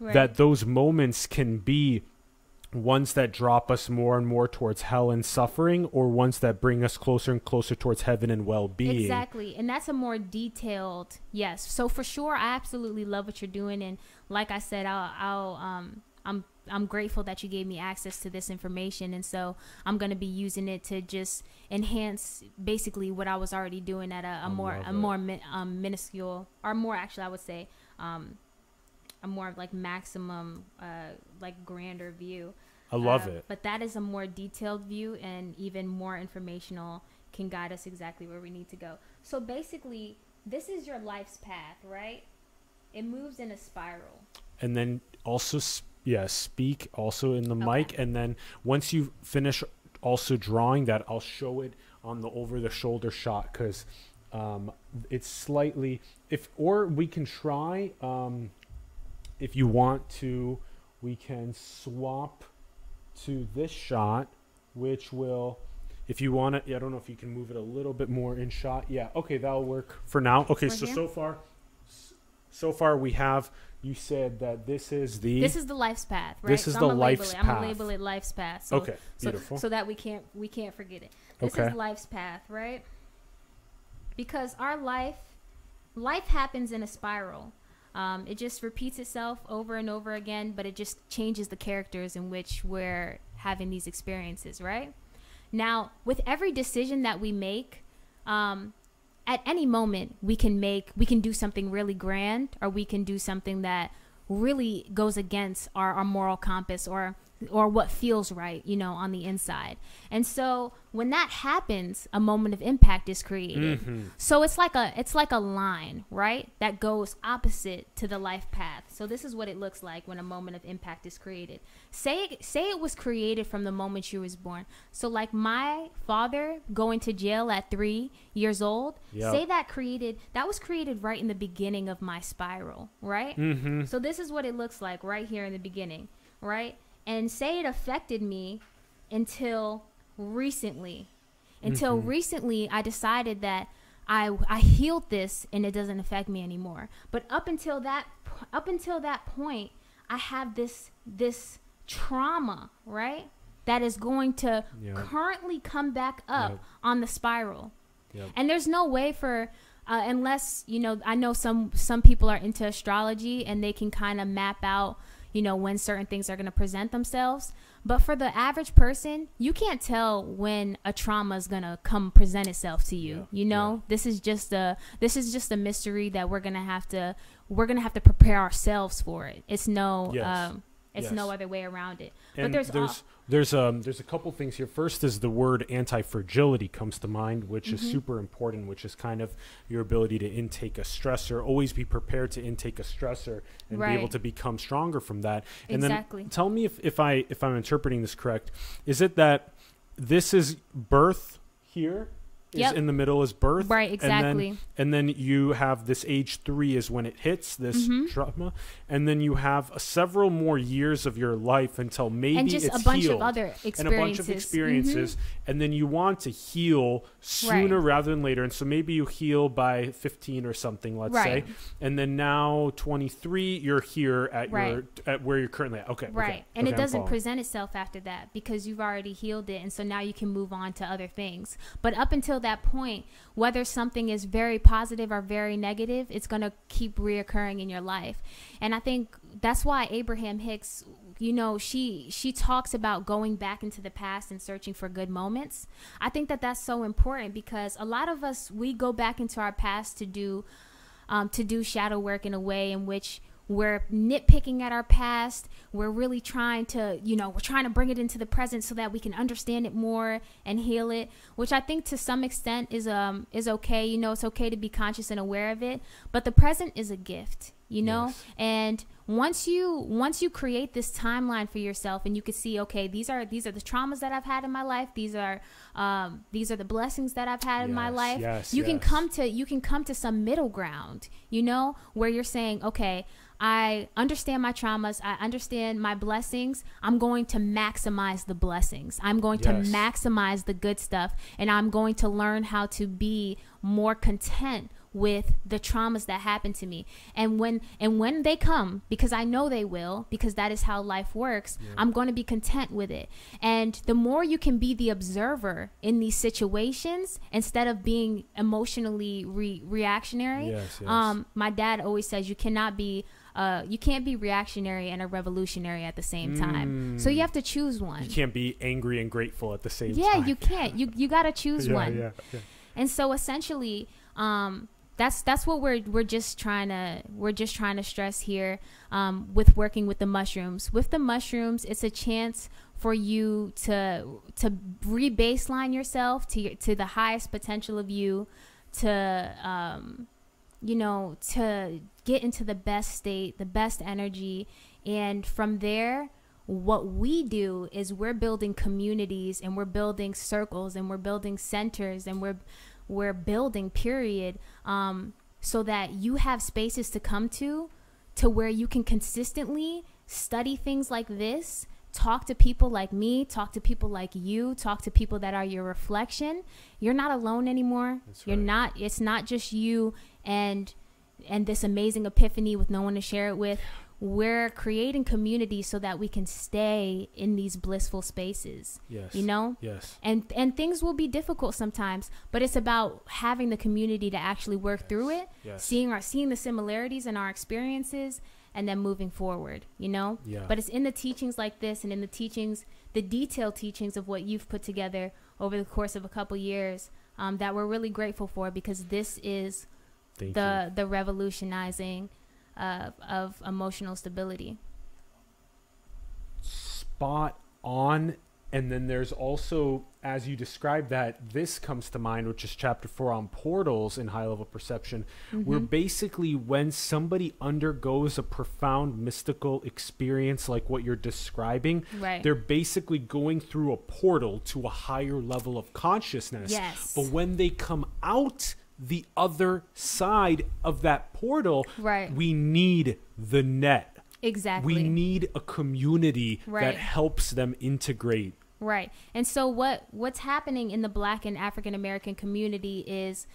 right. that those moments can be ones that drop us more and more towards hell and suffering or ones that bring us closer and closer towards heaven and well-being Exactly. And that's a more detailed, yes. So for sure, I absolutely love what you're doing. And like I said, I'll, I'll um, I'm, I'm grateful that you gave me access to this information. And so I'm going to be using it to just enhance basically what I was already doing at a more, a more min, um, minuscule or more actually, I would say, um, a more of like maximum, uh, like grander view. i love Uh, it But that is a more detailed view and even more informational can guide us exactly where we need to go. So basically, this is your life's path, right? It moves in a spiral. and then also yeah speak also in the Okay. mic and then once you finish also drawing that i'll show it on the over the shoulder shot because um, it's slightly if or we can try um, if you want to we can swap to this shot which will if you want it i don't know if you can move it a little bit more in shot yeah okay that'll work for now okay so here? so far so far we have you said that this is the This is the life's path, right? This is so the I'm life's it. I'm gonna label it life's path. So, okay so, beautiful so that we can't we can't forget it. This Okay. is life's path, right? Because our life life happens in a spiral. Um, it just repeats itself over and over again, but it just changes the characters in which we're having these experiences, right? Now, with every decision that we make, um, at any moment we can make we can do something really grand or we can do something that really goes against our, our moral compass or or what feels right, you know, on the inside. And so when that happens, a moment of impact is created. Mm-hmm. So it's like a it's like a line, right? That goes opposite to the life path. So this is what it looks like when a moment of impact is created. Say it, say it was created from the moment you was born. So like my father going to jail at 3 years old, Yep. say that created that was created right in the beginning of my spiral, right? Mm-hmm. So this is what it looks like right here in the beginning, right? And say it affected me until recently. Until Mhm. recently I decided that I I healed this and it doesn't affect me anymore. But up until that up until that point, I have this this trauma, right? That is going to Yeah. currently come back up Yep. on the spiral Yep. and there's no way for uh, unless you know i know some some people are into astrology and they can kind of map out you know when certain things are going to present themselves. But for the average person you can't tell when a trauma is going to come present itself to you Yeah, you know? This is just a this is just a mystery that we're going to have to we're going to have to prepare ourselves for it. It's no Yes. um it's no other way around it. And but there's, there's there's um there's a couple things here. First is the word anti-fragility comes to mind, which is Mhm. super important, which is kind of your ability to intake a stressor, always be prepared to intake a stressor and be able to become stronger from that. And exactly then tell me if, if I if I'm interpreting this correct. Is it that this is birth here? Is Yep. in the middle is birth. right and then- exactly and then you have this age three is when it hits this Mhm. trauma, and then you have several more years of your life until maybe and just it's a bunch healed, of other experiences and a bunch of experiences, and then you want to heal sooner rather than later, and so maybe you heal by 15 or something, let's Right. say, and then now 23, you're here at your at where you're currently at. Okay, Right. okay, And okay, it doesn't present itself after that because you've already healed it. And so now you can move on to other things. But up until that point, whether something is very positive or very negative, it's going to keep reoccurring in your life. And I think that's why Abraham Hicks, you know, she she talks about going back into the past and searching for good moments. I think that that's so important because a lot of us we go back into our past to do um, to do shadow work in a way in which we're nitpicking at our past. We're really trying to, you know, we're trying to bring it into the present so that we can understand it more and heal it, which I think to some extent is um is okay. You know, it's okay to be conscious and aware of it, but the present is a gift, you know? Yes. And once you once you create this timeline for yourself and you can see, okay, these are these are the traumas that I've had in my life. These are um these are the blessings that I've had in my life yes, you can come to you can come to some middle ground you know where you're saying okay i understand my traumas i understand my blessings i'm going to maximize the blessings i'm going Yes. to maximize the good stuff and i'm going to learn how to be more content with the traumas that happen to me and when and when they come because i know they will because that is how life works Yeah. i'm going to be content with it and the more you can be the observer in these situations instead of being emotionally re- reactionary Yes, yes. um my dad always says you cannot be uh you can't be reactionary and a revolutionary at the same time so Mm. you have to choose one you can't be angry and grateful at the same yeah time. you can't you you got to choose yeah, one Yeah, yeah. and so essentially, um, that's that's what we're we're just trying to we're just trying to stress here um, with working with the mushrooms. With the mushrooms, it's a chance for you to to re-baseline yourself to your, to the highest potential of you, to um, you know to get into the best state, the best energy, and from there what we do is we're building communities and we're building circles and we're building centers and we're we're building period um, so that you have spaces to come to to where you can consistently study things like this talk to people like me talk to people like you talk to people that are your reflection you're not alone anymore That's you're right. not it's not just you and and this amazing epiphany with no one to share it with we're creating community so that we can stay in these blissful spaces Yes. you know Yes. and and things will be difficult sometimes but it's about having the community to actually work through it Yes. seeing our seeing the similarities in our experiences and then moving forward you know Yeah. but it's in the teachings like this and in the teachings the detailed teachings of what you've put together over the course of a couple years um, that we're really grateful for because this is Thank you. the the revolutionizing uh, of emotional stability spot on. And then there's also, as you describe that, this comes to mind, which is chapter four on portals in high level perception, where Mm-hmm. basically when somebody undergoes a profound mystical experience like what you're describing, Right. they're basically going through a portal to a higher level of consciousness. Yes. But when they come out the other side of that portal, Right. we need the net. exactly. We need a community Right. that helps them integrate. Right. And so what what's happening in the black and African American community is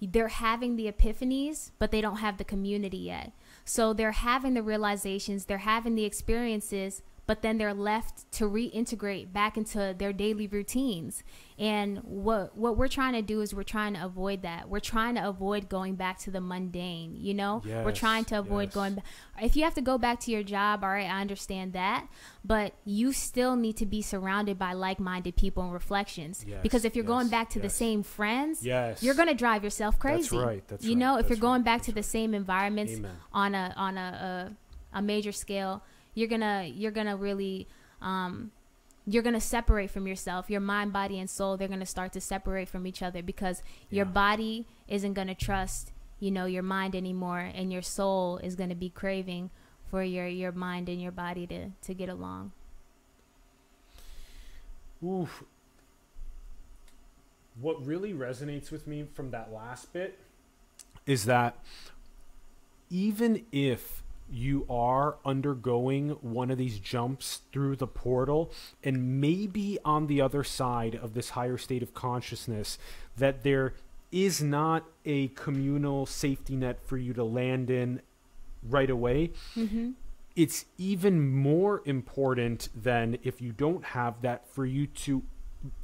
they're having the epiphanies, but they don't have the community yet. So they're having the realizations, they're having the experiences, but then they're left to reintegrate back into their daily routines. And what what we're trying to do is we're trying to avoid that. We're trying to avoid going back to the mundane, you know? we're trying to avoid yes. going back if you have to go back to your job, all right, I understand that, but you still need to be surrounded by like-minded people and reflections. Yes, because if you're going back to the same friends, Yes. you're going to drive yourself crazy. That's right, that's you right, know, if you're going right, back to the same environments Amen. on a on a, a a major scale, you're gonna you're gonna really um, you're gonna separate from yourself. Your mind, body, and soul. They're gonna start to separate from each other because your body isn't gonna trust you know your mind anymore, and your soul is gonna be craving for your your mind and your body to to get along. Oof. What really resonates with me from that last bit is that even if you are undergoing one of these jumps through the portal and maybe on the other side of this higher state of consciousness that there is not a communal safety net for you to land in right away Mm-hmm. it's even more important than if you don't have that for you to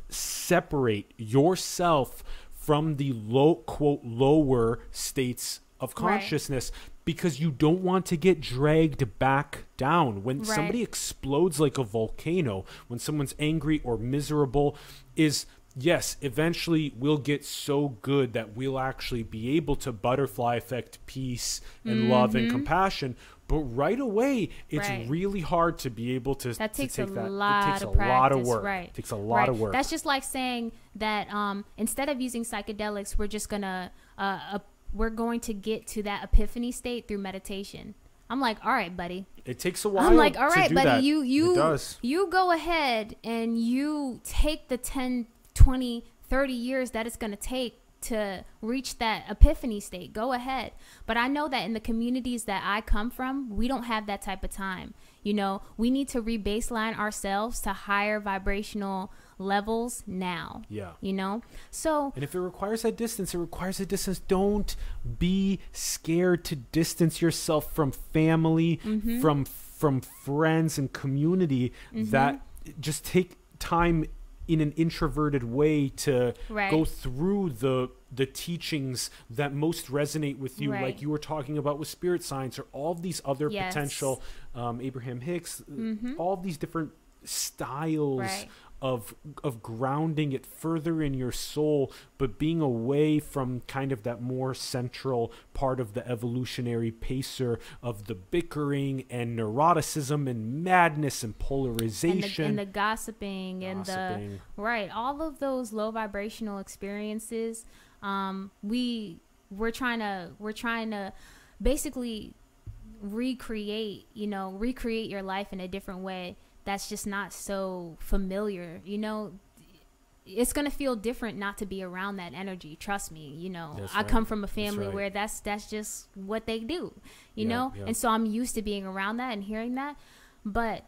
separate yourself from the low quote lower states of Right. Because you don't want to get dragged back down when Right. somebody explodes like a volcano when someone's angry or miserable is yes eventually we'll get so good that we'll actually be able to butterfly effect peace and love and compassion but right away it's Mm-hmm. Right. really hard to be able to That to takes take a that. lot it takes of a lot of work right. it takes a lot right. of work That's just like saying that um, instead of using psychedelics, we're just gonna uh, we're going to get to that epiphany state through meditation. I'm like, all right, buddy. it takes a while I'm like, all to right, buddy. that. You you you go ahead and you take the 10, 20, 30 years that it's gonna take to reach that epiphany state. Go ahead. But I know that in the communities that I come from, we don't have that type of time. You know, we need to re-baseline ourselves to higher vibrational levels now. yeah You know? So And if it requires that distance, it requires a distance. Don't be scared to distance yourself from family, Mm-hmm. from from friends and community. That just take time in an introverted way to Right. go through the the teachings that most resonate with you, Right. like you were talking about with spirit science or all these other Yes. potential um, Abraham Hicks, Mhm. all these different styles Right. Of of grounding it further in your soul but being away from kind of that more central part of the evolutionary pacer of the bickering and neuroticism and madness and and the, polarization and the gossiping and the. Right. All of those low vibrational experiences, um, we we're trying to we're trying to basically recreate, you know, recreate your life in a different way that's just not so familiar. You know, it's gonna feel different not to be around that energy. Trust me. You know, That's I right. come from a family right. where that's that's just what they do. You Yeah, know, yeah. and so I'm used to being around that and hearing that. But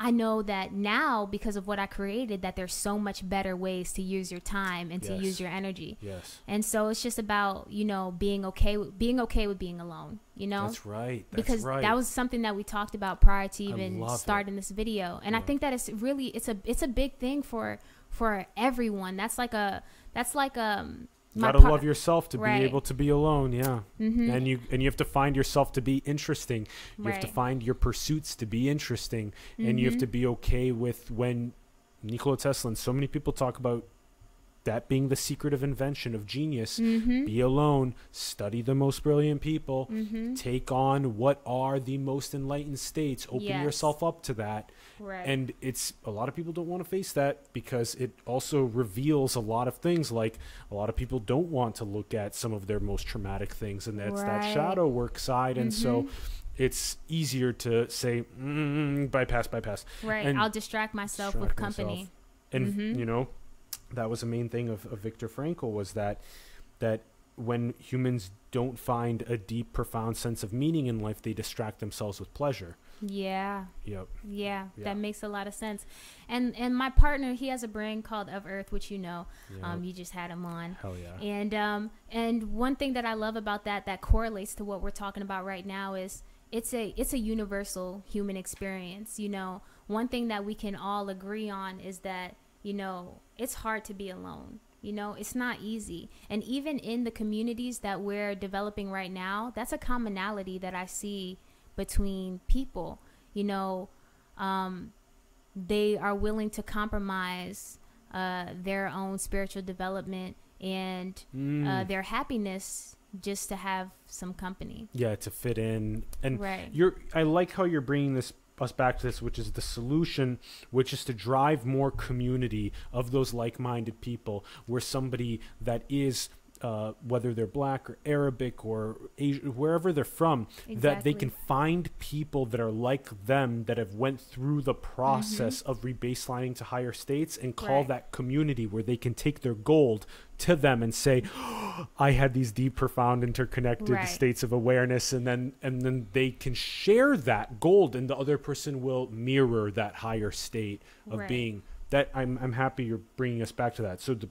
I know that now because of what I created, that there's so much better ways to use your time and to use your energy. yes. And so it's just about you know being okay with being okay with being alone. You know, that's right. That's because right. that was something that we talked about prior to even love it. starting this video. And i think that it's really it's a it's a big thing for for everyone. That's like a that's like um you gotta love yourself to Right. be able to be alone yeah Mhm. and you and you have to find yourself to be interesting you have to find your pursuits to be interesting and you have Mhm. to be okay with when Nikola Tesla and so many people talk about that being the secret of invention of genius Mm-hmm. be alone study the most brilliant people Mm-hmm. take on what are the most enlightened states open Yes. yourself up to that Right. and it's a lot of people don't want to face that because it also reveals a lot of things like a lot of people don't want to look at some of their most traumatic things and that's that shadow work side and so Mhm. it's easier to say mm, bypass bypass right. and I'll distract myself with distract myself. company. and Mhm. you know that was a main thing of, of Viktor Frankl was that that when humans don't find a deep profound sense of meaning in life they distract themselves with pleasure Yeah. yep Yeah, Yeah. that makes a lot of sense. And and my partner, he has a brand called Of Earth, which you know. yep. Um, you just had him on. hell yeah And um and one thing that I love about that that correlates to what we're talking about right now is it's a it's a universal human experience. You know, one thing that we can all agree on is that you know it's hard to be alone. You know, it's not easy. And even in the communities that we're developing right now, that's a commonality that I see between people. You know, um, they are willing to compromise uh, their own spiritual development and uh, Mm. their happiness just to have some company. yeah to fit in and right. you're i like how you're bringing this us back to this which is the solution which is to drive more community of those like-minded people where somebody that is uh, whether they're black or Arabic or Asian, wherever they're from, that they can find people that are like them that have went through the process Mm-hmm. of rebaselining to higher states and call Right. that community where they can take their gold to them and say, I had these deep, profound, interconnected Right. states of awareness, and then and then they can share that gold, and the other person will mirror that higher state of Right. being. That I'm I'm happy you're bringing us back to that. So the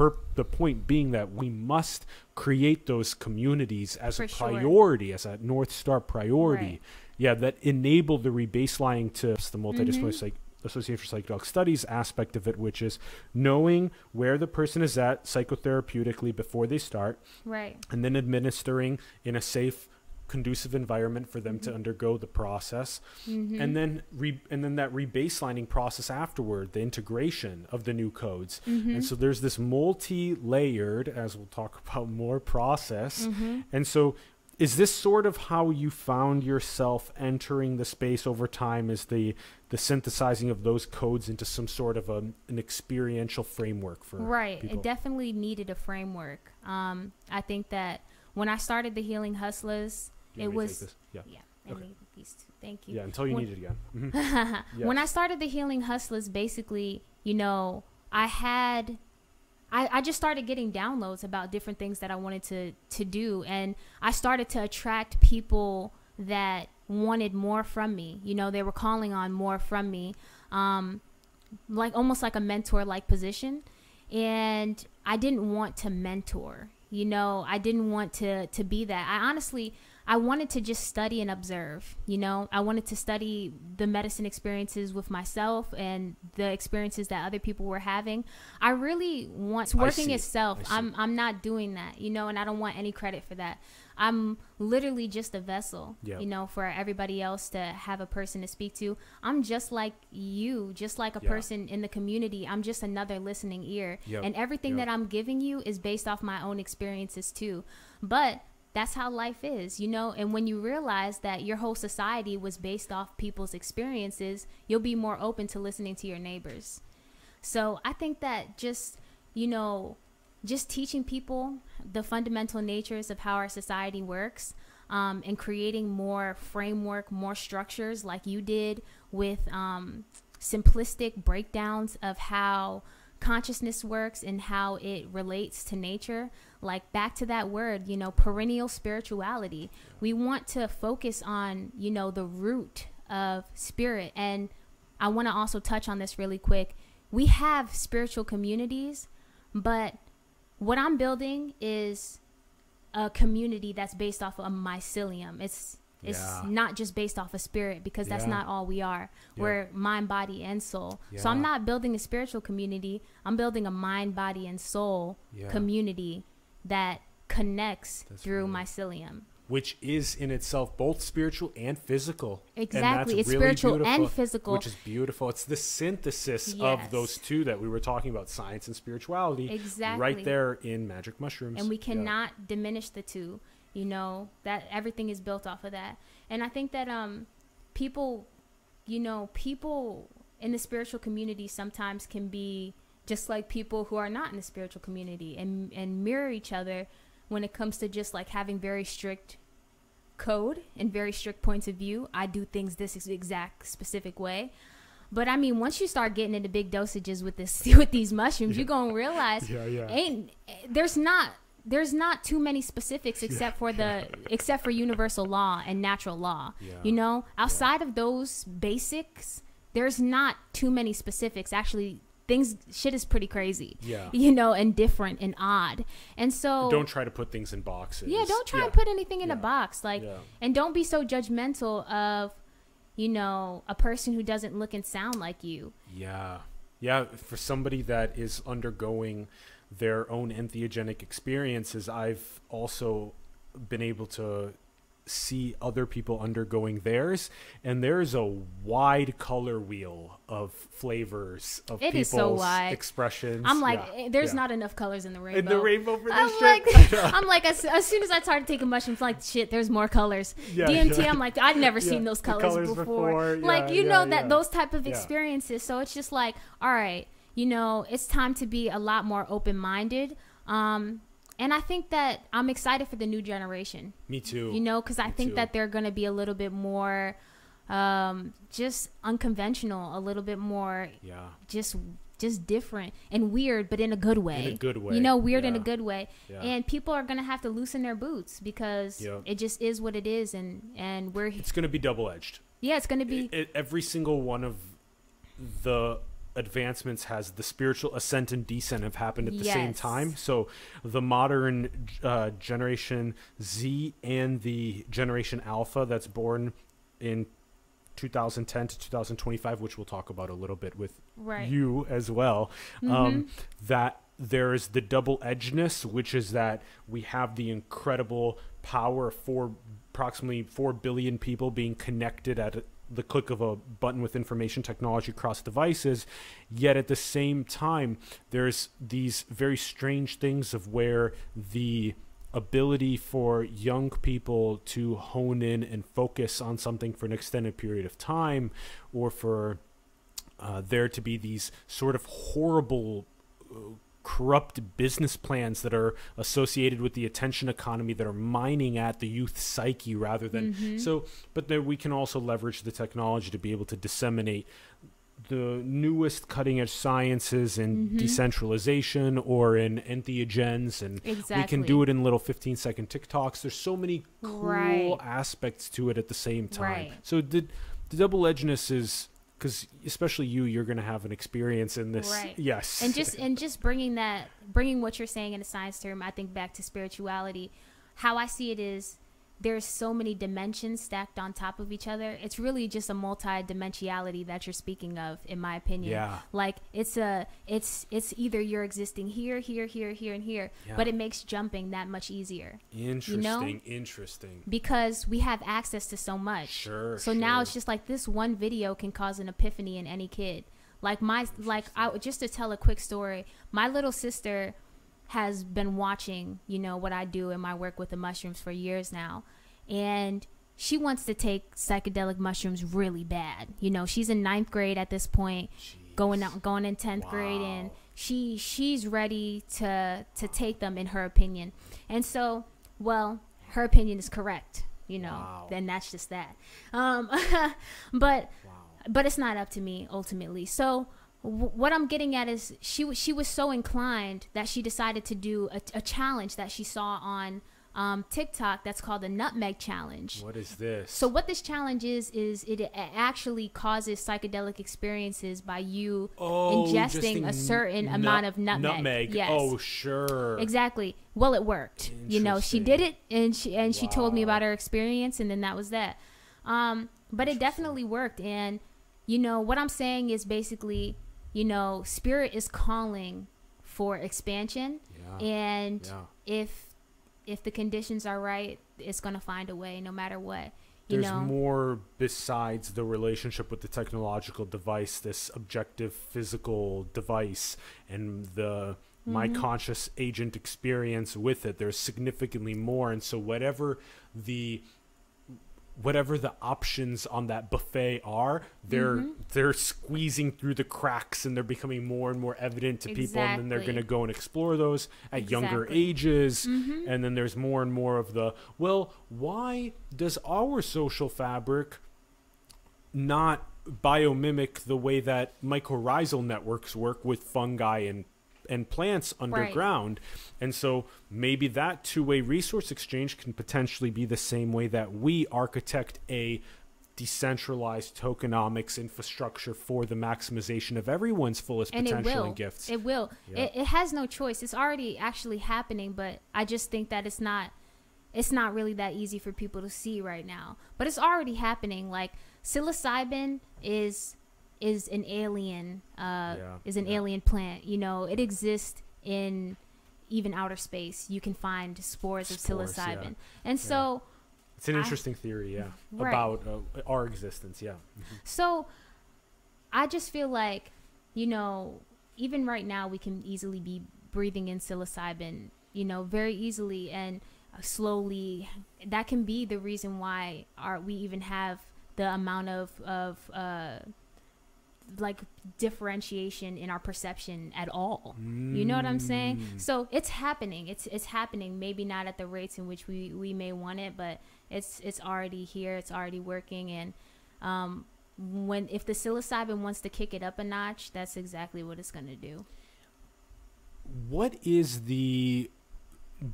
per, the point being that we must create those communities as a For sure. priority, as a north star priority. Right. Yeah, that enable the rebaselining to the multidisciplinary Mhm. psych- Association for Psychedelic Studies aspect of it, which is knowing where the person is at psychotherapeutically before they start, Right. and then administering in a safe, conducive environment for them to Mhm. undergo the process, Mm-hmm. and then re- and then that rebaselining process afterward, the integration of the new codes. mm-hmm. And so there's this multi-layered, as we'll talk about more, process. mm-hmm. And so is this sort of how you found yourself entering the space over time is the the synthesizing of those codes into some sort of a, an experiential framework for right people. it definitely needed a framework um i think that when i started the healing hustlers it want me to was- yeah yeah i Okay. need these two thank you yeah until you When- need it again Mhm. when i started the healing hustlers basically you know i had I, I just started getting downloads about different things that I wanted to, to do. And I started to attract people that wanted more from me. You know, they were calling on more from me, um, like almost like a mentor like position. And I didn't want to mentor. You know, I didn't want to, to be that. I honestly, I wanted to just study and observe. You know, I wanted to study the medicine experiences with myself and the experiences that other people were having. I really want working itself. I see. I'm I'm not doing that, you know, and I don't want any credit for that. I'm literally just a vessel, Yep. you know, for everybody else to have a person to speak to. I'm just like you, just like a Yeah. person in the community. I'm just another listening ear. Yep. And everything Yep. that I'm giving you is based off my own experiences too. But that's how life is, you know? And when you realize that your whole society was based off people's experiences, you'll be more open to listening to your neighbors. So I think that just, you know, just teaching people the fundamental natures of how our society works um, and creating more framework, more structures like you did with um, simplistic breakdowns of how consciousness works and how it relates to nature. Like back to that word, you know, perennial spirituality. We want to focus on, you know, the root of spirit. And I want to also touch on this really quick. We have spiritual communities, but what I'm building is a community that's based off of a mycelium. It's it's Yeah. not just based off of spirit because that's Yeah. not all we are. Yeah. We're mind, body, and soul. So I'm not building a spiritual community. I'm building a mind, body, and soul community that connects That's through really- mycelium. which is in itself both spiritual and physical. Exactly. And it's spiritual and physical. Which is beautiful. It's the synthesis yes. of those two that we were talking about, science and spirituality. Exactly. Right there in magic mushrooms. And we cannot diminish the two. You know, that everything is built off of that. And I think that um people you know, people in the spiritual community sometimes can be just like people who are not in the spiritual community and and mirror each other when it comes to just like having very strict code and very strict points of view. I do things this exact specific way. But I mean, once you start getting into big dosages with this with these mushrooms, yeah. you're gonna realize yeah, yeah. ain't there's not there's not too many specifics except yeah, for the except for universal law and natural law. You know, outside of those basics, there's not too many specifics. Actually, things shit is pretty crazy. Yeah. You know, and different and odd. And so don't try to put things in boxes. Yeah, don't try yeah. and put anything in yeah. a box. Like yeah. and don't be so judgmental of, you know, a person who doesn't look and sound like you. Yeah. Yeah, for somebody that is undergoing their own entheogenic experiences, I've also been able to see other people undergoing theirs and there's a wide color wheel of flavors of it people's so expressions. I'm like yeah, eh, there's yeah. not enough colors in the rainbow in the rainbow. for this I'm shit. like i'm like as, as, soon as i started taking mushrooms I'm like shit there's more colors. Yeah, dmt i'm like i've never seen those colors, colors before, before. like you know that those type of experiences so it's just like all right you know it's time to be a lot more open-minded um and I think that I'm excited for the new generation. Me too. You know, because I think too. that they're going to be a little bit more um, just unconventional, a little bit more yeah. just just different and weird, but in a good way. In a good way. You know, weird yeah. in a good way. Yeah. And people are gonna have to loosen their boots because yep. it just is what it is, and and we're. It's gonna be double edged. Yeah, it's gonna be. It, it, every single one of the advancements has the spiritual ascent and descent have happened at the yes. same time. So the modern uh, generation Z and the generation Alpha that's born in 2010 to 2025, which we'll talk about a little bit with right. you as well. Mm-hmm. Um, that there is the double edgedness, which is that we have the incredible power for approximately 4 billion people being connected at the click of a button with information technology across devices. Yet at the same time, there's these very strange things of where the ability for young people to hone in and focus on something for an extended period of time, or for uh, there to be these sort of horrible. Corrupt business plans that are associated with the attention economy that are mining at the youth psyche rather than mm-hmm. so but then we can also leverage the technology to be able to disseminate the newest cutting edge sciences in mm-hmm. decentralization or in entheogens and exactly. we can do it in little 15 second TikToks there's so many cool right. aspects to it at the same time right. so the, the double edgedness is because especially you you're going to have an experience in this. Right. Yes. And just and just bringing that bringing what you're saying in a science term i think back to spirituality how i see it is there's so many dimensions stacked on top of each other. It's really just a multi-dimensionality that you're speaking of, in my opinion. Yeah. Like it's a, it's it's either you're existing here, here, here, here, and here, yeah. but it makes jumping that much easier. Interesting. You know? Interesting. Because we have access to so much. Sure. So sure. now it's just like this one video can cause an epiphany in any kid. Like my, like I just to tell a quick story. My little sister has been watching, you know, what I do in my work with the mushrooms for years now. And she wants to take psychedelic mushrooms really bad. You know, she's in ninth grade at this point, Jeez. going out, going in tenth wow. grade, and she she's ready to to take them in her opinion. And so, well, her opinion is correct. You know, wow. then that's just that. Um, but wow. but it's not up to me ultimately. So what I'm getting at is she she was so inclined that she decided to do a, a challenge that she saw on um, TikTok that's called the Nutmeg Challenge. What is this? So what this challenge is is it actually causes psychedelic experiences by you oh, ingesting a certain nut, amount of nutmeg. Nutmeg. Yes. Oh, sure. Exactly. Well, it worked. You know, she did it, and she and wow. she told me about her experience, and then that was that. Um, but it definitely worked, and you know what I'm saying is basically you know, spirit is calling for expansion. Yeah. And yeah. if if the conditions are right, it's gonna find a way no matter what. You There's know, more besides the relationship with the technological device, this objective physical device, and the my Mhm. conscious agent experience with it. There's significantly more, and so whatever the whatever the options on that buffet are, they're Mhm. they're squeezing through the cracks and they're becoming more and more evident to people, and then they're going to go and explore those at younger Exactly. ages Mhm. and then there's more and more of the well why does our social fabric not biomimic the way that mycorrhizal networks work with fungi and and plants underground and so maybe that two-way resource exchange can potentially be the same way that we architect a decentralized tokenomics infrastructure for the maximization of everyone's fullest and it potential will. and gifts It will. Yeah. It, it has no choice. It's already actually happening, but I just think that it's not. It's not really that easy for people to see right now, but it's already happening. Like psilocybin is is an alien. Uh, Yeah, is an yeah. alien plant. You know, it exists in even outer space. You can find spores, Spores, of yeah. psilocybin, and so. it's an I- interesting theory yeah Right. about uh, our existence yeah So I just feel like, you know, even right now we can easily be breathing in psilocybin, you know, very easily and uh, slowly. That can be the reason why our we even have the amount of of uh like differentiation in our perception at all. You know what I'm saying? Mm. So it's happening. It's it's happening. Maybe not at the rates in which we we may want it, but it's it's already here. It's already working. And um, when if the psilocybin wants to kick it up a notch, that's exactly what it's gonna do. what is the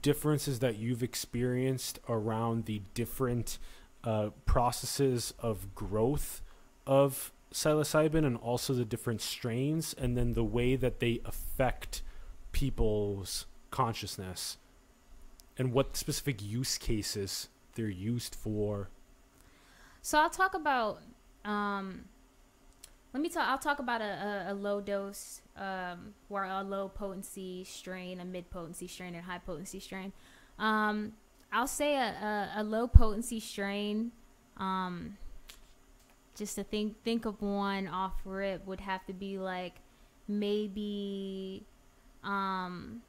differences that you've experienced around the different uh, processes of growth of psilocybin and also the different strains and then the way that they affect people's consciousness and what specific use cases they're used for So I'll talk about. Um, let me talk. I'll talk about a, a, a low dose, um, or a low potency strain, a mid potency strain, and high potency strain. Um, I'll say a, a, a low potency strain. Um, just to think think of one off rip would have to be like maybe um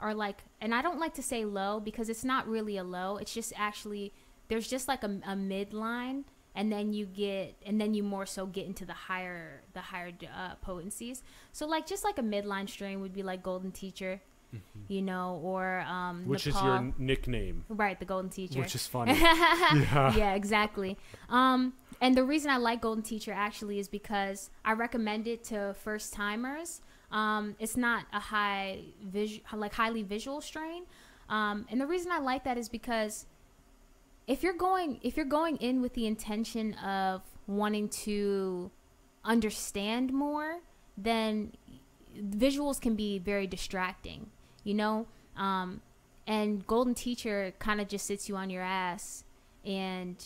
or like and i don't like to say low because it's not really a low it's just actually there's just like a, a midline and then you get and then you more so get into the higher the higher uh, potencies so like just like a midline strain would be like golden teacher you know or um Mm-hmm. which Nepal. is your nickname right the golden teacher which is funny yeah. yeah, exactly. Um, and the reason I like Golden Teacher actually is because I recommend it to first timers. Um, it's not a high vis- like highly visual strain. Um, and the reason I like that is because if you're going if you're going in with the intention of wanting to understand more, then visuals can be very distracting, you know? Um, and Golden Teacher kind of just sits you on your ass and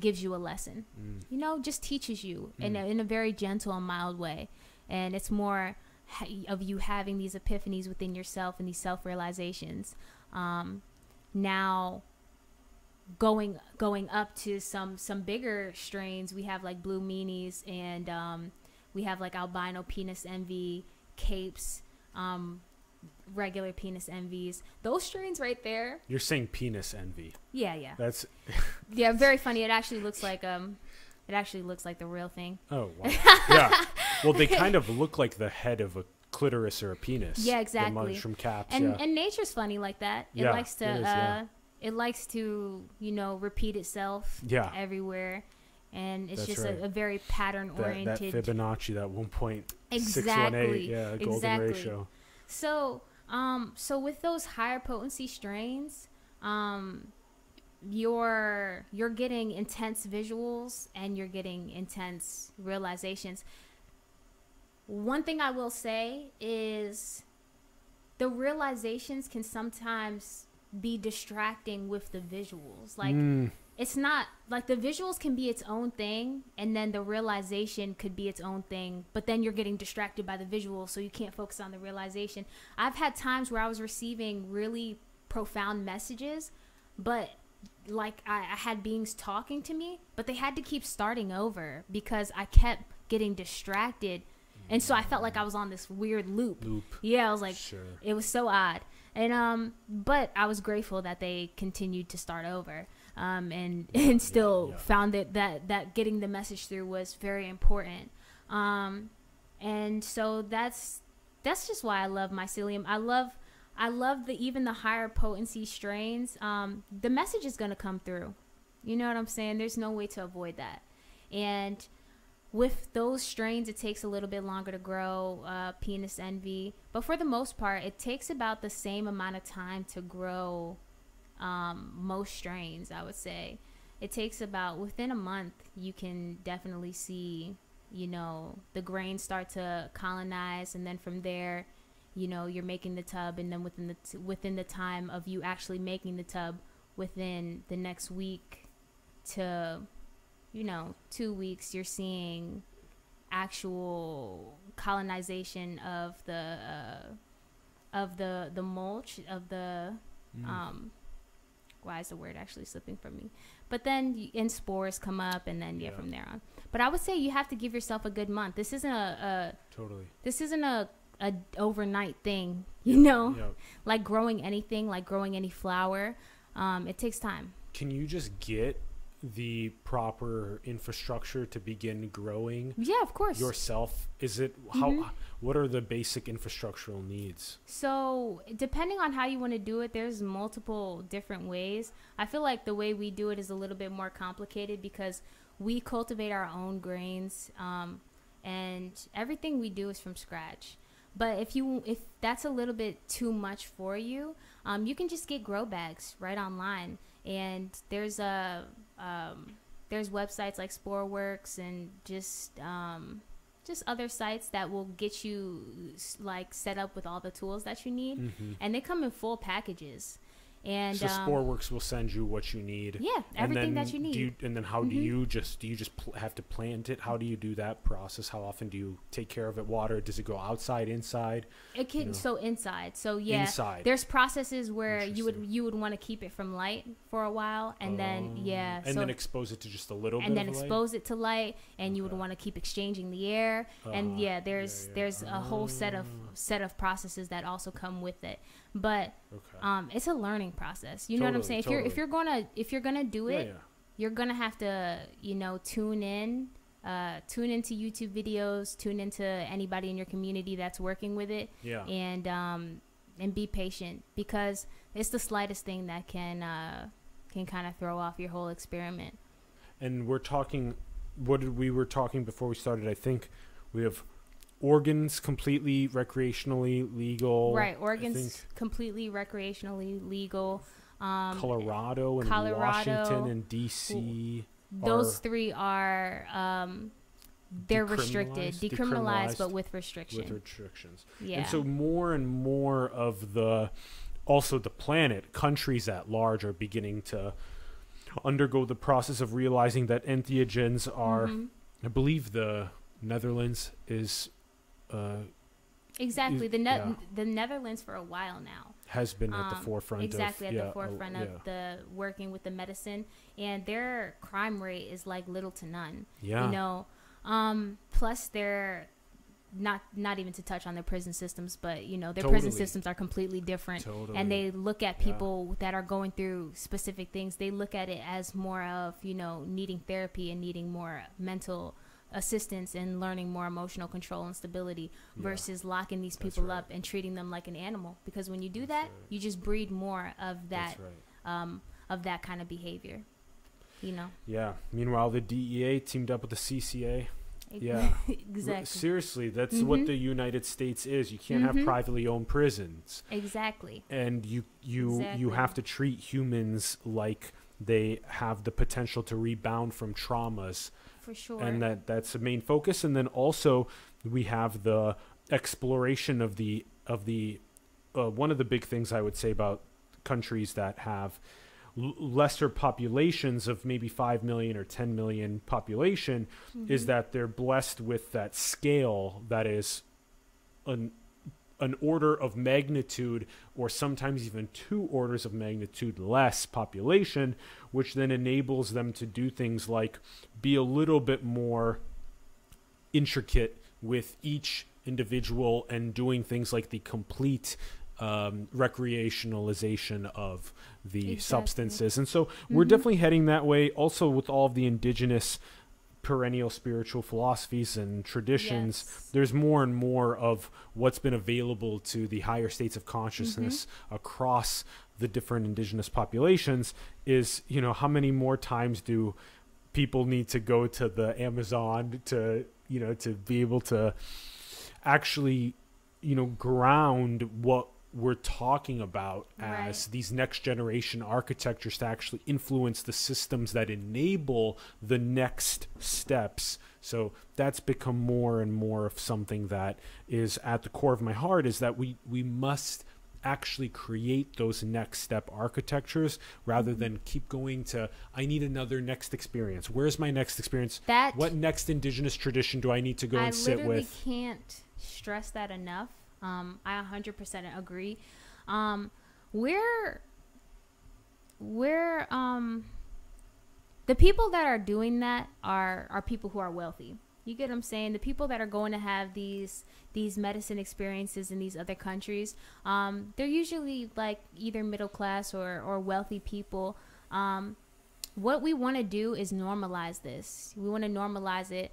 gives you a lesson. Mm. You know, just teaches you in, a, Mm. in a very gentle and mild way. And it's more ha- of you having these epiphanies within yourself and these self realizations. Um, now, going going up to some some bigger strains, we have like blue meanies and um, we have like albino penis envy capes. Um, regular penis envies those strains right there you're saying penis envy yeah yeah that's yeah, very funny. It actually looks like um, it actually looks like the real thing. Oh, wow. yeah. Well, they kind of look like the head of a clitoris or a penis. Yeah, The exactly. mushroom caps. And yeah. and nature's funny like that. It Yeah, likes to it is, uh, yeah. it likes to you know repeat itself yeah. everywhere, and it's That's just right. a, a very pattern That, that oriented. Fibonacci, that 1.618, exactly. yeah, golden exactly. ratio. So, um, so with those higher potency strains, um, you're you're getting intense visuals and you're getting intense realizations. One thing I will say is the realizations can sometimes be distracting with the visuals. Like Mm, it's not like the visuals can be its own thing and then the realization could be its own thing but then you're getting distracted by the visuals so you can't focus on the realization i've had times where i was receiving really profound messages but like I, I had beings talking to me, but they had to keep starting over because I kept getting distracted. And so I felt like I was on this weird loop. Loop. Yeah, I was like, Sure. it was so odd. And um, but I was grateful that they continued to start over. Um, and and still yeah. found that, that that getting the message through was very important. Um, and so that's that's just why I love mycelium. I love I love the even the higher potency strains. Um, the message is gonna come through. You know what I'm saying? There's no way to avoid that. And with those strains, it takes a little bit longer to grow uh, penis envy, but for the most part, it takes about the same amount of time to grow um, most strains. I would say it takes about within a month. You can definitely see, you know, the grains start to colonize, and then from there, you know, you're making the tub, and then within the t- within the time of you actually making the tub, within the next week to you know, two weeks, you're seeing actual colonization of the uh, of the the mulch of the Mm. um. Why is the word actually slipping from me? But then y- and spores come up, and then yeah, Yeah. from there on. But I would say you have to give yourself a good month. This isn't a, Totally. this isn't a a overnight thing, you know. Yeah. Like growing anything, like growing any flower, um, it takes time. Can you just get the proper infrastructure to begin growing Yeah, of course. yourself? Is it how? Mhm. What are the basic infrastructural needs? So, depending on how you want to do it, there's multiple different ways. I feel like the way we do it is a little bit more complicated because we cultivate our own grains, um, and everything we do is from scratch. But if you if that's a little bit too much for you, um, you can just get grow bags right online, and there's a um, there's websites like Sporeworks and just um, just other sites that will get you like set up with all the tools that you need, Mm-hmm. and they come in full packages. And so um, Sporeworks will send you what you need. yeah, And everything then that you do need. and then how do Mhm. you just do you just pl- have to plant it? How do you do that process? How often do you take care of it? Water? Does it go outside, inside, it can know. so inside. So yeah, inside? there's processes where you would you would want to keep it from light for a while, and then Oh. yeah, and so then expose it to just a little and bit then of light? expose it to light, and you would want to keep exchanging the air, and Uh-huh. yeah, there's yeah. there's a whole set of Ah. set of processes that also come with it, but Okay. um, it's a learning process. You know what I'm Totally, saying? If you're if you're gonna if you're gonna do yeah, it, yeah. you're gonna have to you know tune in uh, tune into youtube videos tune into anybody in your community that's working with it Yeah. and um, and be patient because it's the slightest thing that can uh, can kind of throw off your whole experiment and we're talking what did we were talking before we started i think we have Oregon's completely recreationally legal right I Oregon's completely recreationally legal um, colorado and Colorado, washington and dc those are three are um, they're restricted decriminalized- decriminalized, but with restriction. With restrictions. Yeah. and so more and more of the also the planet countries at large are beginning to undergo the process of realizing that entheogens are Mhm. i believe the netherlands is uh, Exactly. The ne- yeah. the Netherlands for a while now. has been at the Um, forefront exactly of at yeah, the uh, forefront yeah. of the working with the medicine, and their crime rate is like little to none. yeah You know, um, plus they're not not even to touch on their prison systems, but you know their prison systems are completely different. totally And they look at Yeah. people that are going through specific things. They look at it as more of you know needing therapy and needing more mental assistance and learning more emotional control and stability Yeah. versus locking these people right. up and treating them like an animal because when you do That's that right. you just breed more of that right. um, of that kind of behavior you know Yeah. Meanwhile, the DEA teamed up with the CCA. Yeah. Exactly Seriously, that's Mhm. what the United States is. You can't Mhm. have privately owned prisons, exactly and you you you have to treat humans like they have the potential to rebound from traumas, for sure and that that's the main focus. And then also we have the exploration of the of the uh, one of the big things I would say about countries that have l- lesser populations of maybe 5 million or 10 million population is Mhm. that they're blessed with that scale that is an an order of magnitude or sometimes even two orders of magnitude less population, which then enables them to do things like be a little bit more intricate with each individual and doing things like the complete um, recreationalization of the Exactly. substances. And so we're Mhm. definitely heading that way. Also, with all of the indigenous perennial spiritual philosophies and traditions, Yes. there's more and more of what's been available to the higher states of consciousness mm-hmm. across the different indigenous populations is you know how many more times do people need to go to the amazon to you know to be able to actually you know ground what we're talking about as Right. these next generation architectures to actually influence the systems that enable the next steps so that's become more and more of something that is at the core of my heart is that we we must actually create those next step architectures rather Mm-hmm. than keep going to i need another next experience where's my next experience That what next indigenous tradition do i need to go I and sit with? I literally can't stress that enough. Um, I 100% agree. Um, we're we're um the people that are doing that are are people who are wealthy. You get what I'm saying? The people that are going to have these these medicine experiences in these other countries, um, they're usually like either middle class or or wealthy people. Um, what we want to do is normalize this. We want to normalize it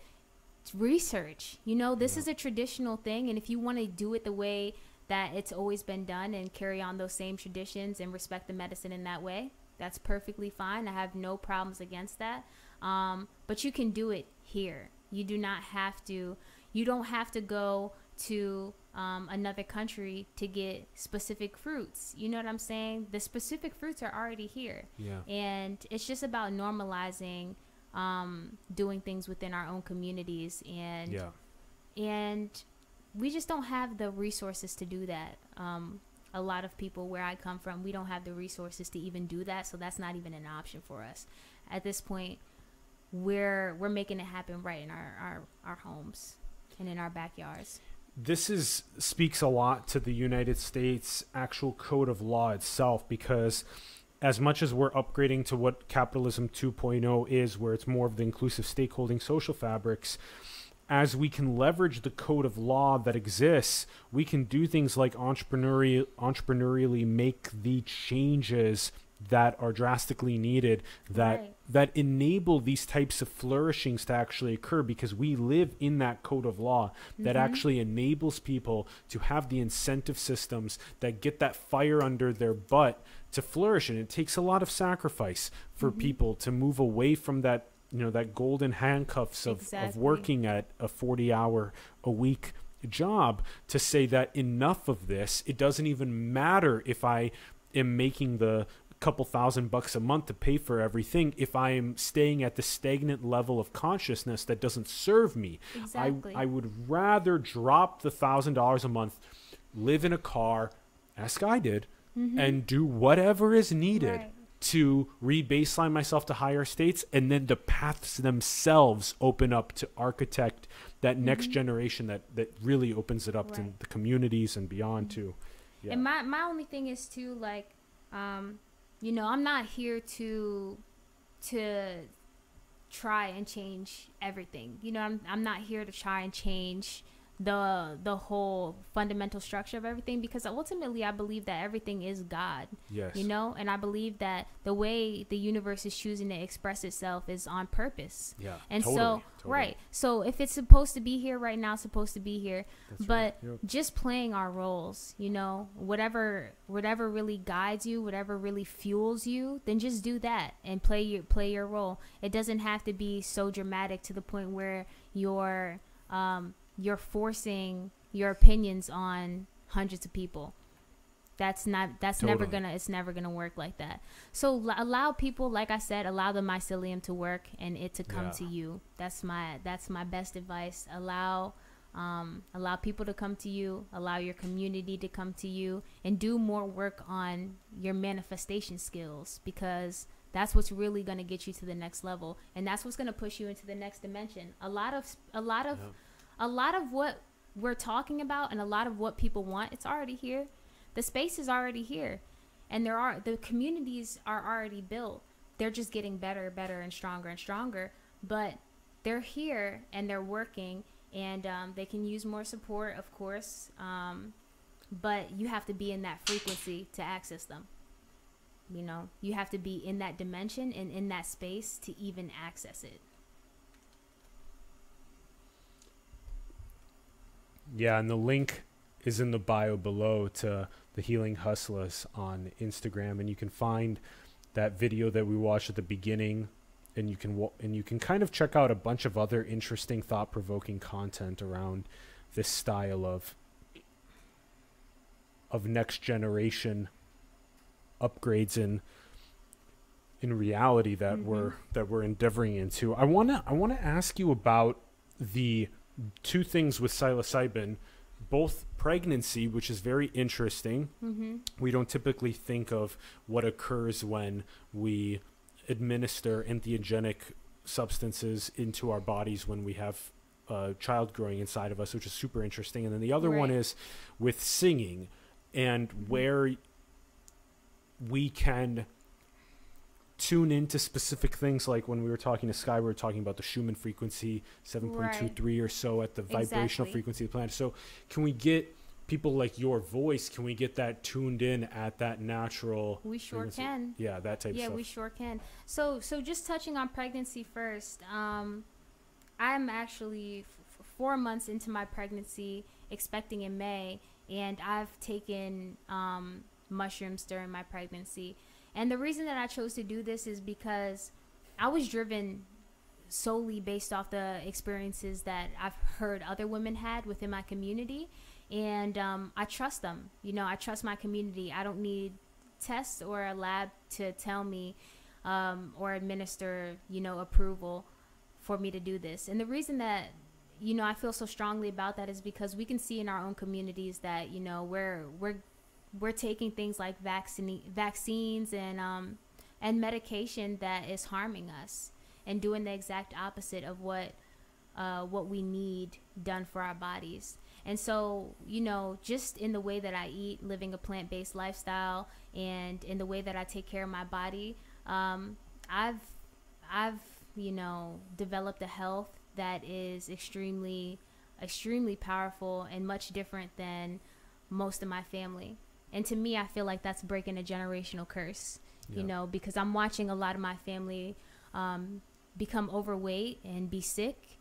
research. You know, this Yeah. is a traditional thing, and if you want to do it the way that it's always been done and carry on those same traditions and respect the medicine in that way, that's perfectly fine. I have no problems against that. Um, but you can do it here. You do not have to. You don't have to go to um, another country to get specific fruits. You know what I'm saying? The specific fruits are already here yeah and it's just about normalizing um, doing things within our own communities. And yeah. and we just don't have the resources to do that. Um, a lot of people where i come from we don't have the resources to even do that. So that's not even an option for us. At this point we're we're making it happen right in our our, our homes and in our backyards. This is speaks a lot to the United States actual code of law itself because as much as we're upgrading to what capitalism 2.0 is where it's more of the inclusive stakeholding social fabrics as we can leverage the code of law that exists we can do things like entrepreneurial entrepreneurially make the changes that are drastically needed that Right. that enable these types of flourishings to actually occur because we live in that code of law that Mhm. actually enables people to have the incentive systems that get that fire under their butt to flourish and it takes a lot of sacrifice for Mhm. people to move away from that you know that golden handcuffs of, of working at a 40 hour a week job to say that enough of this it doesn't even matter if i am making the couple thousand bucks a month to pay for everything if i am staying at the stagnant level of consciousness that doesn't serve me. Exactly. I, I would rather drop the thousand dollars a month, live in a car, as Sky did, Mhm. and do whatever is needed Right. to re-baseline myself to higher states, and then the paths themselves open up to architect that next Mhm. generation that that really opens it up to the communities and beyond Mhm. too. Yeah. And my my only thing is too like, um, you know, I'm not here to to try and change everything. You know, I'm I'm not here to try and change the the whole fundamental structure of everything because ultimately I believe that everything is God. yes. You know, and I believe that the way the universe is choosing to express itself is on purpose. Yeah. And totally, so, totally. right. So if it's supposed to be here right now, it's supposed to be here That's but right. Yep. just playing our roles you know whatever whatever really guides you whatever really fuels you then just do that and play your play your role it doesn't have to be so dramatic to the point where you're um you're forcing your opinions on hundreds of people. That's not that's never gonna it's never gonna work like that. So l- allow people like i said allow the mycelium to work and it to come Yeah. to you. That's my that's my best advice. Allow um, allow people to come to you allow your community to come to you and do more work on your manifestation skills because that's what's really going to get you to the next level. And that's what's going to push you into the next dimension. A lot of a lot of Yeah. A lot of what we're talking about and a lot of what people want, it's already here. The space is already here. And there are the communities are already built. They're just getting better, better and stronger and stronger. But they're here and they're working and um, they can use more support, of course. Um, but you have to be in that frequency to access them. You know, you have to be in that dimension and in that space to even access it. Yeah, and the link is in the bio below to the Healing Hustlers on Instagram, and you can find that video that we watched at the beginning, and you can and you can kind of check out a bunch of other interesting, thought-provoking content around this style of of next generation upgrades in in reality that mm-hmm. we're that we're endeavoring into. I wanna I wanna ask you about the two things with psilocybin, both pregnancy, which is very interesting. Mm-hmm. We don't typically think of what occurs when we administer entheogenic substances into our bodies when we have a child growing inside of us, which is super interesting. And then the other right. one is with singing and mm-hmm. where we can tune into specific things like when we were talking to Sky, we were talking about the Schumann frequency, 7.23 right. or so at the exactly. vibrational frequency of the planet. So, can we get people like your voice? Can we get that tuned in at that natural? We sure frequency? can. Yeah, that type. Yeah, we sure can. So, so just touching on pregnancy first. Um, I'm actually f- four months into my pregnancy, expecting in May, and I've taken um, mushrooms during my pregnancy. And the reason that I chose to do this is because I was driven solely based off the experiences that I've heard other women had within my community. And um, I trust them. You know, I trust my community. I don't need tests or a lab to tell me um, or administer, you know, approval for me to do this. And the reason that you know I feel so strongly about that is because we can see in our own communities that you know we're we're we're taking things like vaccine vaccines and um, and medication that is harming us and doing the exact opposite of what uh, what we need done for our bodies. And so, you know, just in the way that I eat, living a plant based lifestyle, and in the way that I take care of my body, um, I've, I've, you know, developed a health that is extremely, extremely powerful and much different than most of my family. And to me, I feel like that's breaking a generational curse, you know, because I'm watching a lot of my family um, become overweight and be sick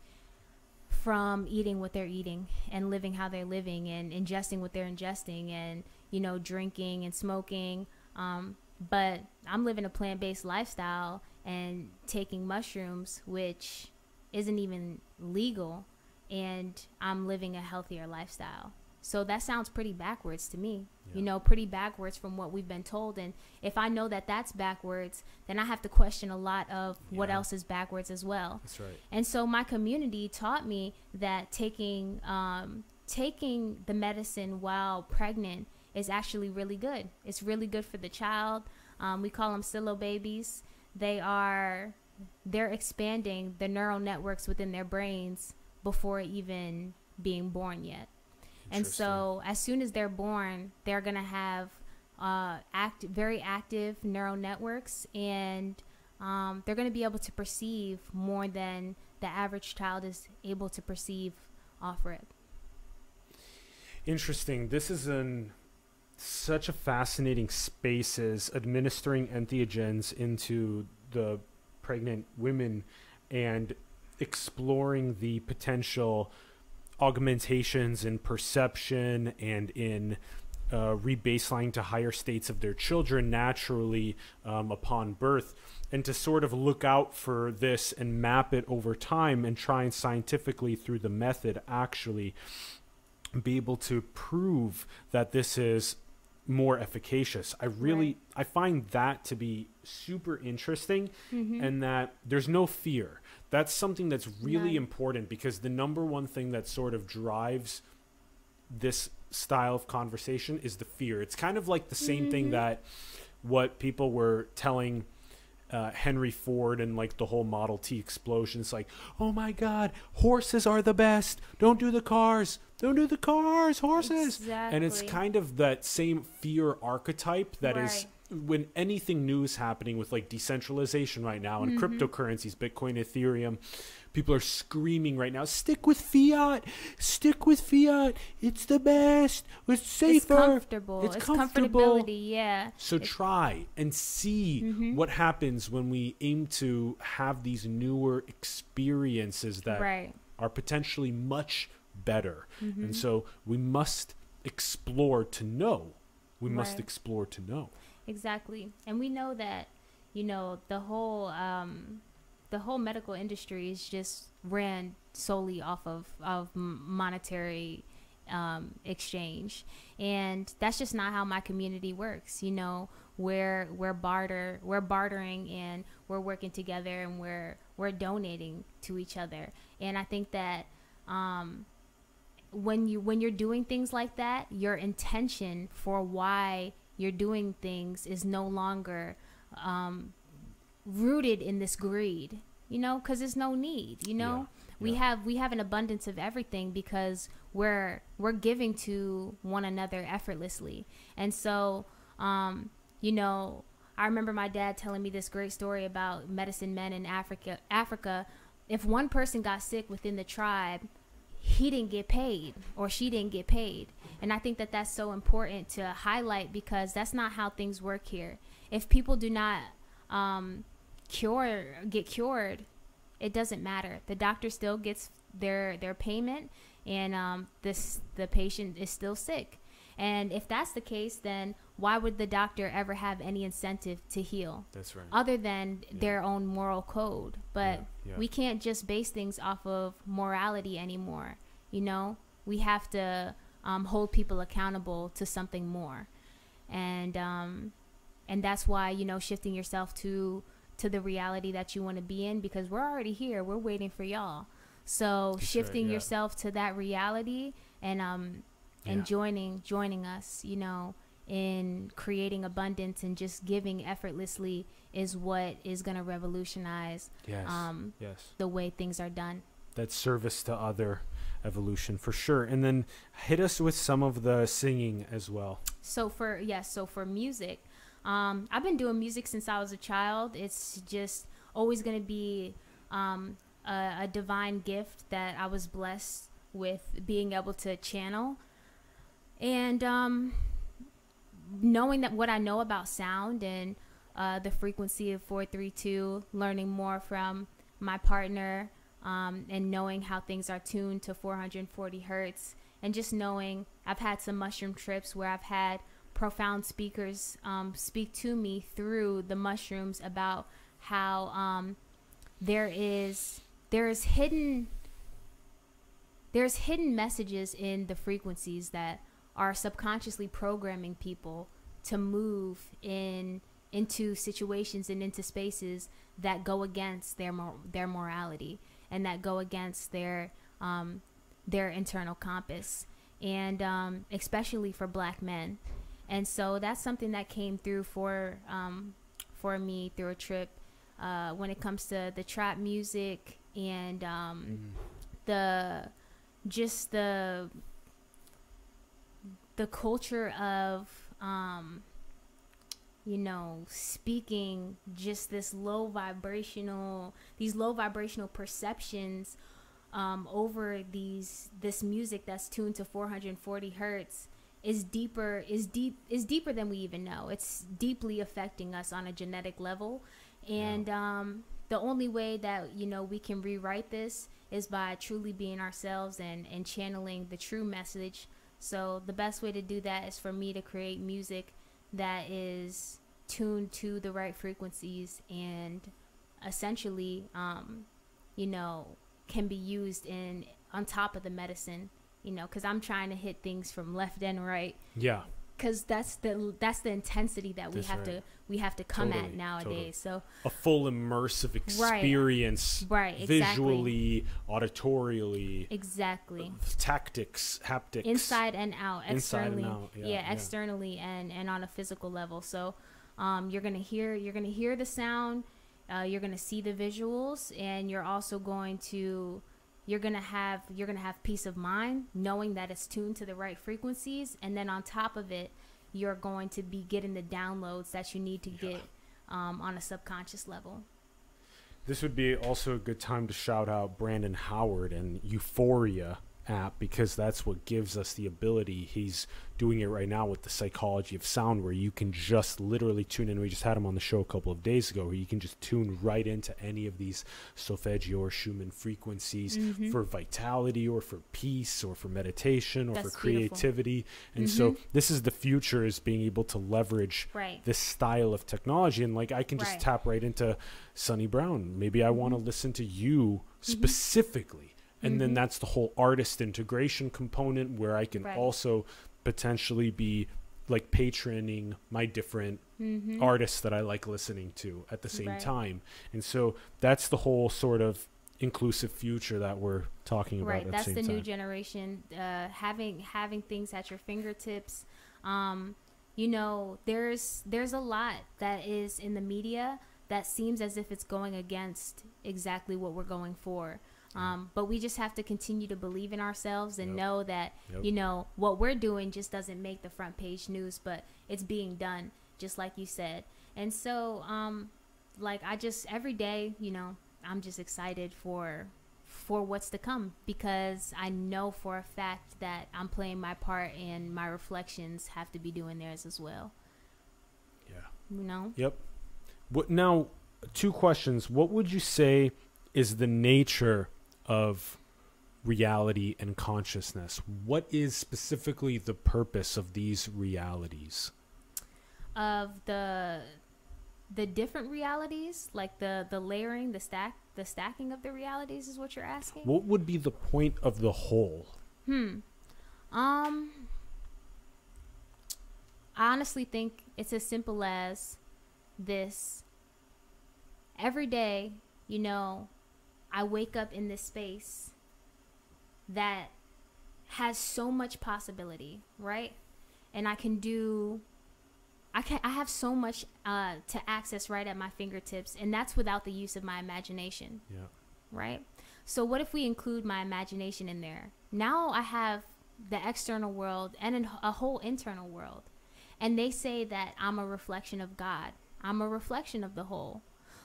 from eating what they're eating and living how they're living and ingesting what they're ingesting and, you know, drinking and smoking. Um, but I'm living a plant based lifestyle and taking mushrooms, which isn't even legal, and I'm living a healthier lifestyle. So that sounds pretty backwards to me. Yeah. You know, pretty backwards from what we've been told. And if I know that that's backwards, then I have to question a lot of yeah. what else is backwards as well. That's right. And so my community taught me that taking um, taking the medicine while pregnant is actually really good. It's really good for the child. Um, we call them psilo babies. They are they're expanding the neural networks within their brains before even being born yet. And so, as soon as they're born, they're going to have uh, act very active neural networks, and um, they're going to be able to perceive more than the average child is able to perceive off rip. Interesting. This is an such a fascinating space as administering entheogens into the pregnant women and exploring the potential augmentations in perception and in uh, rebaseline to higher states of their children naturally um, upon birth, and to sort of look out for this and map it over time and try and scientifically through the method actually be able to prove that this is more efficacious. I really right. I find that to be super interesting mm-hmm. and that there's no fear that's something that's really important because the number one thing that sort of drives this style of conversation is the fear. It's kind of like the same mm-hmm. thing that what people were telling uh, Henry Ford and like the whole Model T explosion. It's like, oh my God, horses are the best. Don't do the cars. Don't do the cars, horses. Exactly. And it's kind of that same fear archetype that is Right. When anything new is happening with like decentralization right now and Mm-hmm. cryptocurrencies, Bitcoin, Ethereum, people are screaming right now, stick with fiat, stick with fiat. It's the best. It's safer. It's comfortable. It's It's, comfortable. comfortability. Yeah. So try and see Mm-hmm. what happens when we aim to have these newer experiences that Right. are potentially much better. Mm-hmm. And so we must explore to know. We must explore to know. Exactly. And we know that, you know, the whole um the whole medical industry is just ran solely off of of monetary um, exchange, and that's just not how my community works. You know, we're we're barter we're bartering and we're working together and we're we're donating to each other. And I think that um, when you when you're doing things like that, your intention for why you're doing things is no longer um, rooted in this greed. You know, because there's no need. You know, we yeah. have we have an abundance of everything because we're we're giving to one another effortlessly, and so um, you know. I remember my dad telling me this great story about medicine men in Africa. Africa, if one person got sick within the tribe, he didn't get paid or she didn't get paid. And I think that that's so important to highlight because that's not how things work here. If people do not um, cure get cured, it doesn't matter. The doctor still gets their their payment, and um, this the patient is still sick. And if that's the case, then why would the doctor ever have any incentive to heal? That's right. other than their own moral code. But Yeah, yeah. we can't just base things off of morality anymore. You know, we have to um, hold people accountable to something more, and um, and that's why you know shifting yourself to to the reality that you want to be in because we're already here. We're waiting for y'all. So That's right, shifting yeah. yourself to that reality and um and Yeah. joining joining us, you know, in creating abundance and just giving effortlessly is what is going to revolutionize Yes. um, yes. the way things are done. That service to other evolution for sure. And then hit us with some of the singing as well. So for yes, so for music, um, I've been doing music since I was a child. It's just always going to be um, a, a divine gift that I was blessed with being able to channel, and um, knowing that what I know about sound and uh, the frequency of four three two, learning more from my partner, um, and knowing how things are tuned to 440 hertz and just knowing I've had some mushroom trips where I've had profound speakers um, speak to me through the mushrooms about how um, there is there is hidden there's hidden messages in the frequencies that are subconsciously programming people to move in into situations and into spaces that go against their mor- their morality and that go against their um, their internal compass. And um, especially for black men. And so that's something that came through for um, for me through a trip uh, when it comes to the trap music and um, the just the the culture of um, you know speaking just this low vibrational these low vibrational perceptions um, over these this music that's tuned to 440 hertz is deeper is deep is deeper than we even know. It's deeply affecting us on a genetic level. And um, the only way that you know we can rewrite this is by truly being ourselves and and channeling the true message so the best way to do that is for me to create music that is tuned to the right frequencies and essentially um, you know can be used in on top of the medicine you know because i'm trying to hit things from left and right Yeah. Because that's the that's the intensity that we That's have right. to we have to come Totally, at nowadays totally. so A full immersive experience. Right, exactly. Visually, auditorially, exactly tactics, haptics. inside and out Inside and externally out, yeah, yeah, yeah. externally and and on a physical level so um, you're gonna hear you're gonna hear the sound uh, you're going to see the visuals and you're also going to you're going to have you're going to have peace of mind knowing that it's tuned to the right frequencies and then on top of it you're going to be getting the downloads that you need to Yeah. get um, on a subconscious level This would be also a good time to shout out Brandon Howard and Euphoria app because that's what gives us the ability. He's doing it right now with the psychology of sound where you can just literally tune in. We just had him on the show a couple of days ago where you can just tune right into any of these solfeggio or Schumann frequencies Mhm. for vitality or for peace or for meditation or That's for beautiful. creativity. And so Mhm. this is the future is being able to leverage right this style of technology and like i can just Right. tap right into sunny brown maybe i want to listen to you Mm-hmm. specifically and then Mhm. that's the whole artist integration component where i can Right. also potentially be like patroning my different mm-hmm. artists that i like listening to at the same Right. time and so that's the whole sort of inclusive future that we're talking about right at that's the the new generation uh, having having things at your fingertips um, you know there's there's a lot that is in the media that seems as if it's going against exactly what we're going for um, but we just have to continue to believe in ourselves and Yep. know that Yep. you know what we're doing just doesn't make the front page news but it's being done just like you said and so um like i just every day you know i'm just excited for for what's to come because i know for a fact that i'm playing my part and my reflections have to be doing theirs as well yeah you know Yep. What now? Two questions. What would you say is the nature of reality and consciousness? What is specifically the purpose of these realities? of the the different realities like the the layering the stack the stacking of the realities is what you're asking What would be the point of the whole? Hmm. Um. I honestly think it's as simple as this. Every day, you know, I wake up in this space that has so much possibility, right? And I can do I can I have so much uh, to access right at my fingertips, and that's without the use of my imagination Yeah. right? So what if we include my imagination in there? Now I have the external world and a whole internal world. And they say that I'm a reflection of God. I'm a reflection of the whole.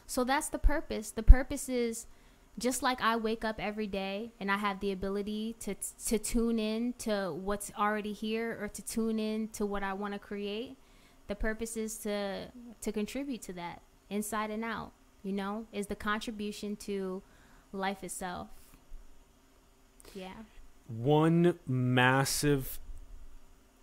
So that's the purpose. The purpose is just like I wake up every day and I have the ability to to tune in to what's already here or to tune in to what I want to create. The purpose is to to contribute to that inside and out. You know, is the contribution to life itself. Yeah. One massive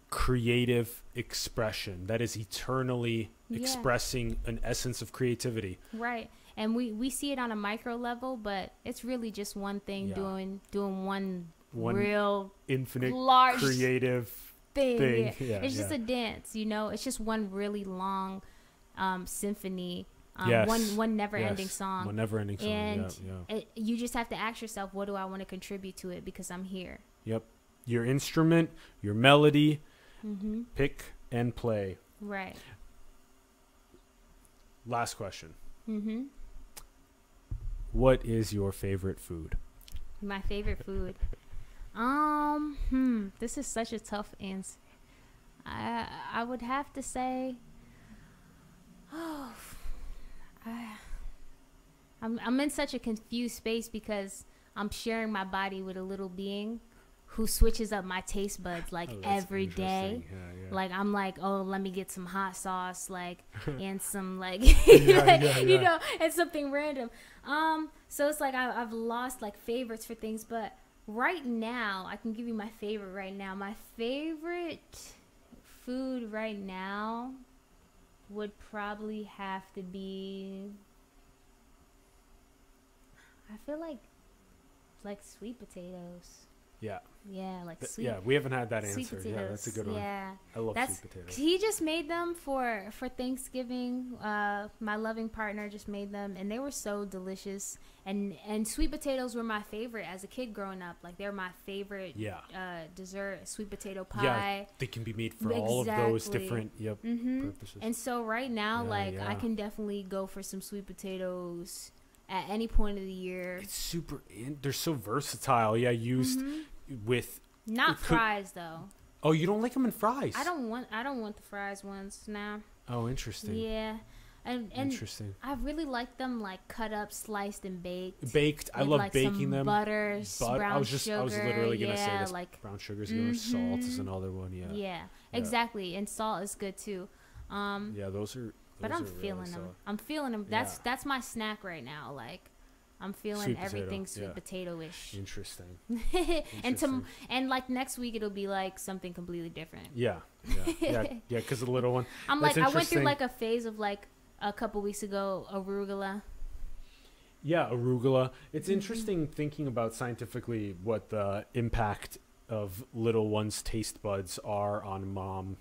creative expression that is eternally Yeah. expressing an essence of creativity. Right. And we we see it on a micro level, but it's really just one thing Yeah. doing doing one, One real infinite large creative thing. thing. Yeah. Yeah, it's just a dance, you know. It's just one really long um, symphony, um, Yes. one one never ending song. One never ending song. and yeah, yeah. it, you just have to ask yourself, what do I want to contribute to it? Because I'm here. Yep. Your instrument, your melody, Mm-hmm. pick and play. Right. Last question. Mm-hmm. What is your favorite food? My favorite food. Um, hmm, this is such a tough answer. I I would have to say, oh, I, I'm I'm in such a confused space because I'm sharing my body with a little being who switches up my taste buds like Oh, every day. Yeah, yeah. Like I'm like, oh, let me get some hot sauce, like, and some like, Yeah, you know, and something random. Um, so it's like I, I've lost like favorites for things, but right now I can give you my favorite right now. My favorite food right now would probably have to be. I feel like like sweet potatoes. Yeah. Yeah, like sweet. yeah, we haven't had that sweet answer. potatoes. Yeah, that's a good one. Yeah, I love That's- sweet potatoes. he just made them for for Thanksgiving. Uh, my loving partner just made them, and they were so delicious. And and sweet potatoes were my favorite as a kid growing up. Like they're my favorite Yeah. uh, dessert, sweet potato pie. Yeah. They can be made for all of those different yep Mm-hmm. purposes. And so right now, Yeah, like I can definitely go for some sweet potatoes at any point of the year. it's super. In, they're so versatile. Yeah, used Mhm. With. Not could- fries though. Oh, you don't like them in fries? I don't want I don't want the fries ones now. Oh, interesting. Yeah, and and interesting. I really like them like cut up, sliced, and baked. Baked. I love like, baking some them. Butter, But brown I was just. sugar. I was literally gonna yeah, say this. like brown sugar's good. Salt is Mhm. another one. Yeah. yeah. Yeah. exactly. And salt is good too. Um, Yeah, those are. but I'm are really feeling them. solid. I'm feeling them. That's Yeah. that's my snack right now. Like. I'm feeling Sweet potato, everything sweet yeah. potato-ish, Interesting. and to and like next week it'll be like something completely different. Yeah. Yeah. Yeah. Yeah. Because the little one. I'm That's like I went through like a phase of like a couple weeks ago arugula. Yeah, arugula. It's Mhm. interesting thinking about scientifically what the impact of little one's taste buds are on mom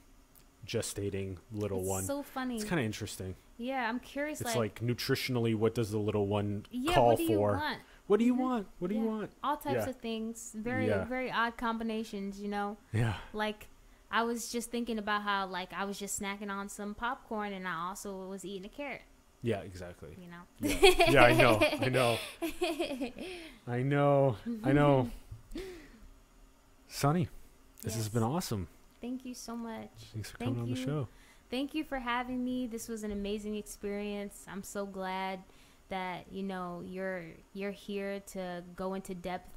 gestating little it's one. so funny. it's kind of interesting. Yeah, I'm curious. It's like, like, nutritionally, what does the little one yeah, call what do you for? want? What do you Mhm. want? What do you want? All types Yeah. of things. Very Yeah. very odd combinations. You know, Yeah. like I was just thinking about how like I was just snacking on some popcorn and I also was eating a carrot. Yeah, exactly. You know. Yeah, yeah I know. I know. I know. I know. Sonny, this has been awesome. Thank you so much. Thanks for Thank coming on the show. Thank you for having me. This was an amazing experience. I'm so glad that you know you're you're here to go into depth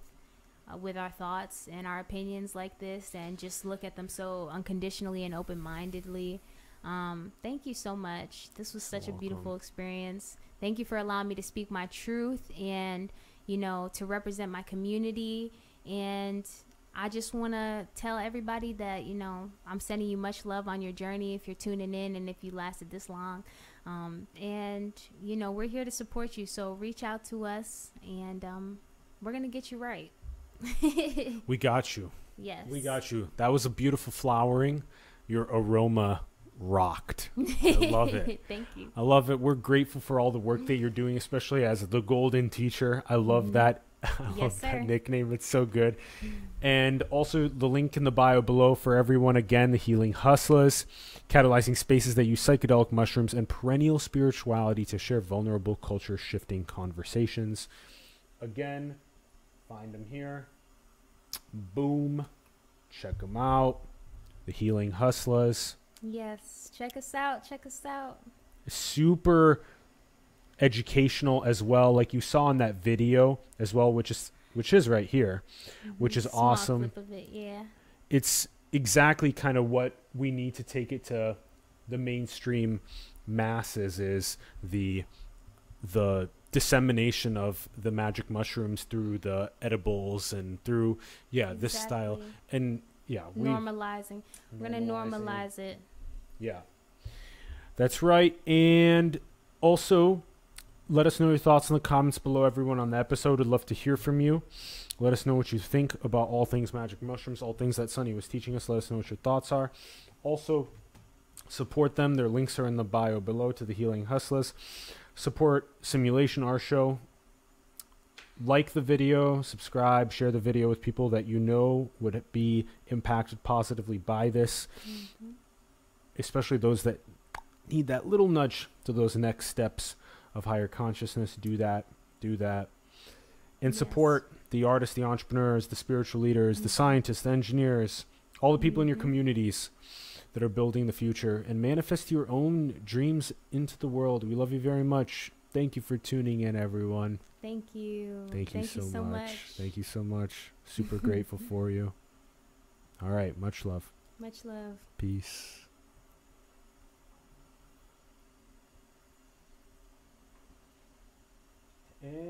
uh, with our thoughts and our opinions like this, and just look at them so unconditionally and open-mindedly. Um, thank you so much. This was such a beautiful welcome. experience. Thank you for allowing me to speak my truth and you know to represent my community and I just want to tell everybody that, you know, I'm sending you much love on your journey if you're tuning in and if you lasted this long. Um, and, you know, we're here to support you. So reach out to us and um, we're going to get you right. We got you. yes. We got you. That was a beautiful flowering. Your aroma rocked. I love it. Thank you. I love it. We're grateful for all the work that you're doing, especially as the golden teacher. I love Mhm. that. I Yes, that nickname. It's so good. Mm. And also the link in the bio below for everyone. Again, the Healing Hustlers, catalyzing spaces that use psychedelic mushrooms and perennial spirituality to share vulnerable culture shifting conversations. Again, find them here. Boom. Check them out. The Healing Hustlers. Yes. Check us out. Check us out. super educational as well like you saw in that video as well which is which is right here mm-hmm. Which is. Small awesome. it, yeah. it's exactly kind of what we need to take it to the mainstream masses is the the dissemination of the magic mushrooms through the edibles and through yeah this style and yeah we Normalizing. We're to normalize it. Yeah. That's right. And also, let us know your thoughts in the comments below, everyone, on the episode. I'd love to hear from you. Let us know what you think about all things magic mushrooms, all things that Sunny was teaching us. Let us know what your thoughts are. Also, support them. Their links are in the bio below to the Healing Hustlers. Support Simulation Our Show. Like the video, subscribe, share the video with people that you know would be impacted positively by this Mhm. especially those that need that little nudge to those next steps of higher consciousness do that do that and Yes. support the artists the entrepreneurs the spiritual leaders the Mhm. scientists the engineers all the people in your Mhm. communities that are building the future and manifest your own dreams into the world we love you very much thank you for tuning in everyone Thank you. thank you, so, so much. much. thank you so much super grateful for you all right much love Much love. peace And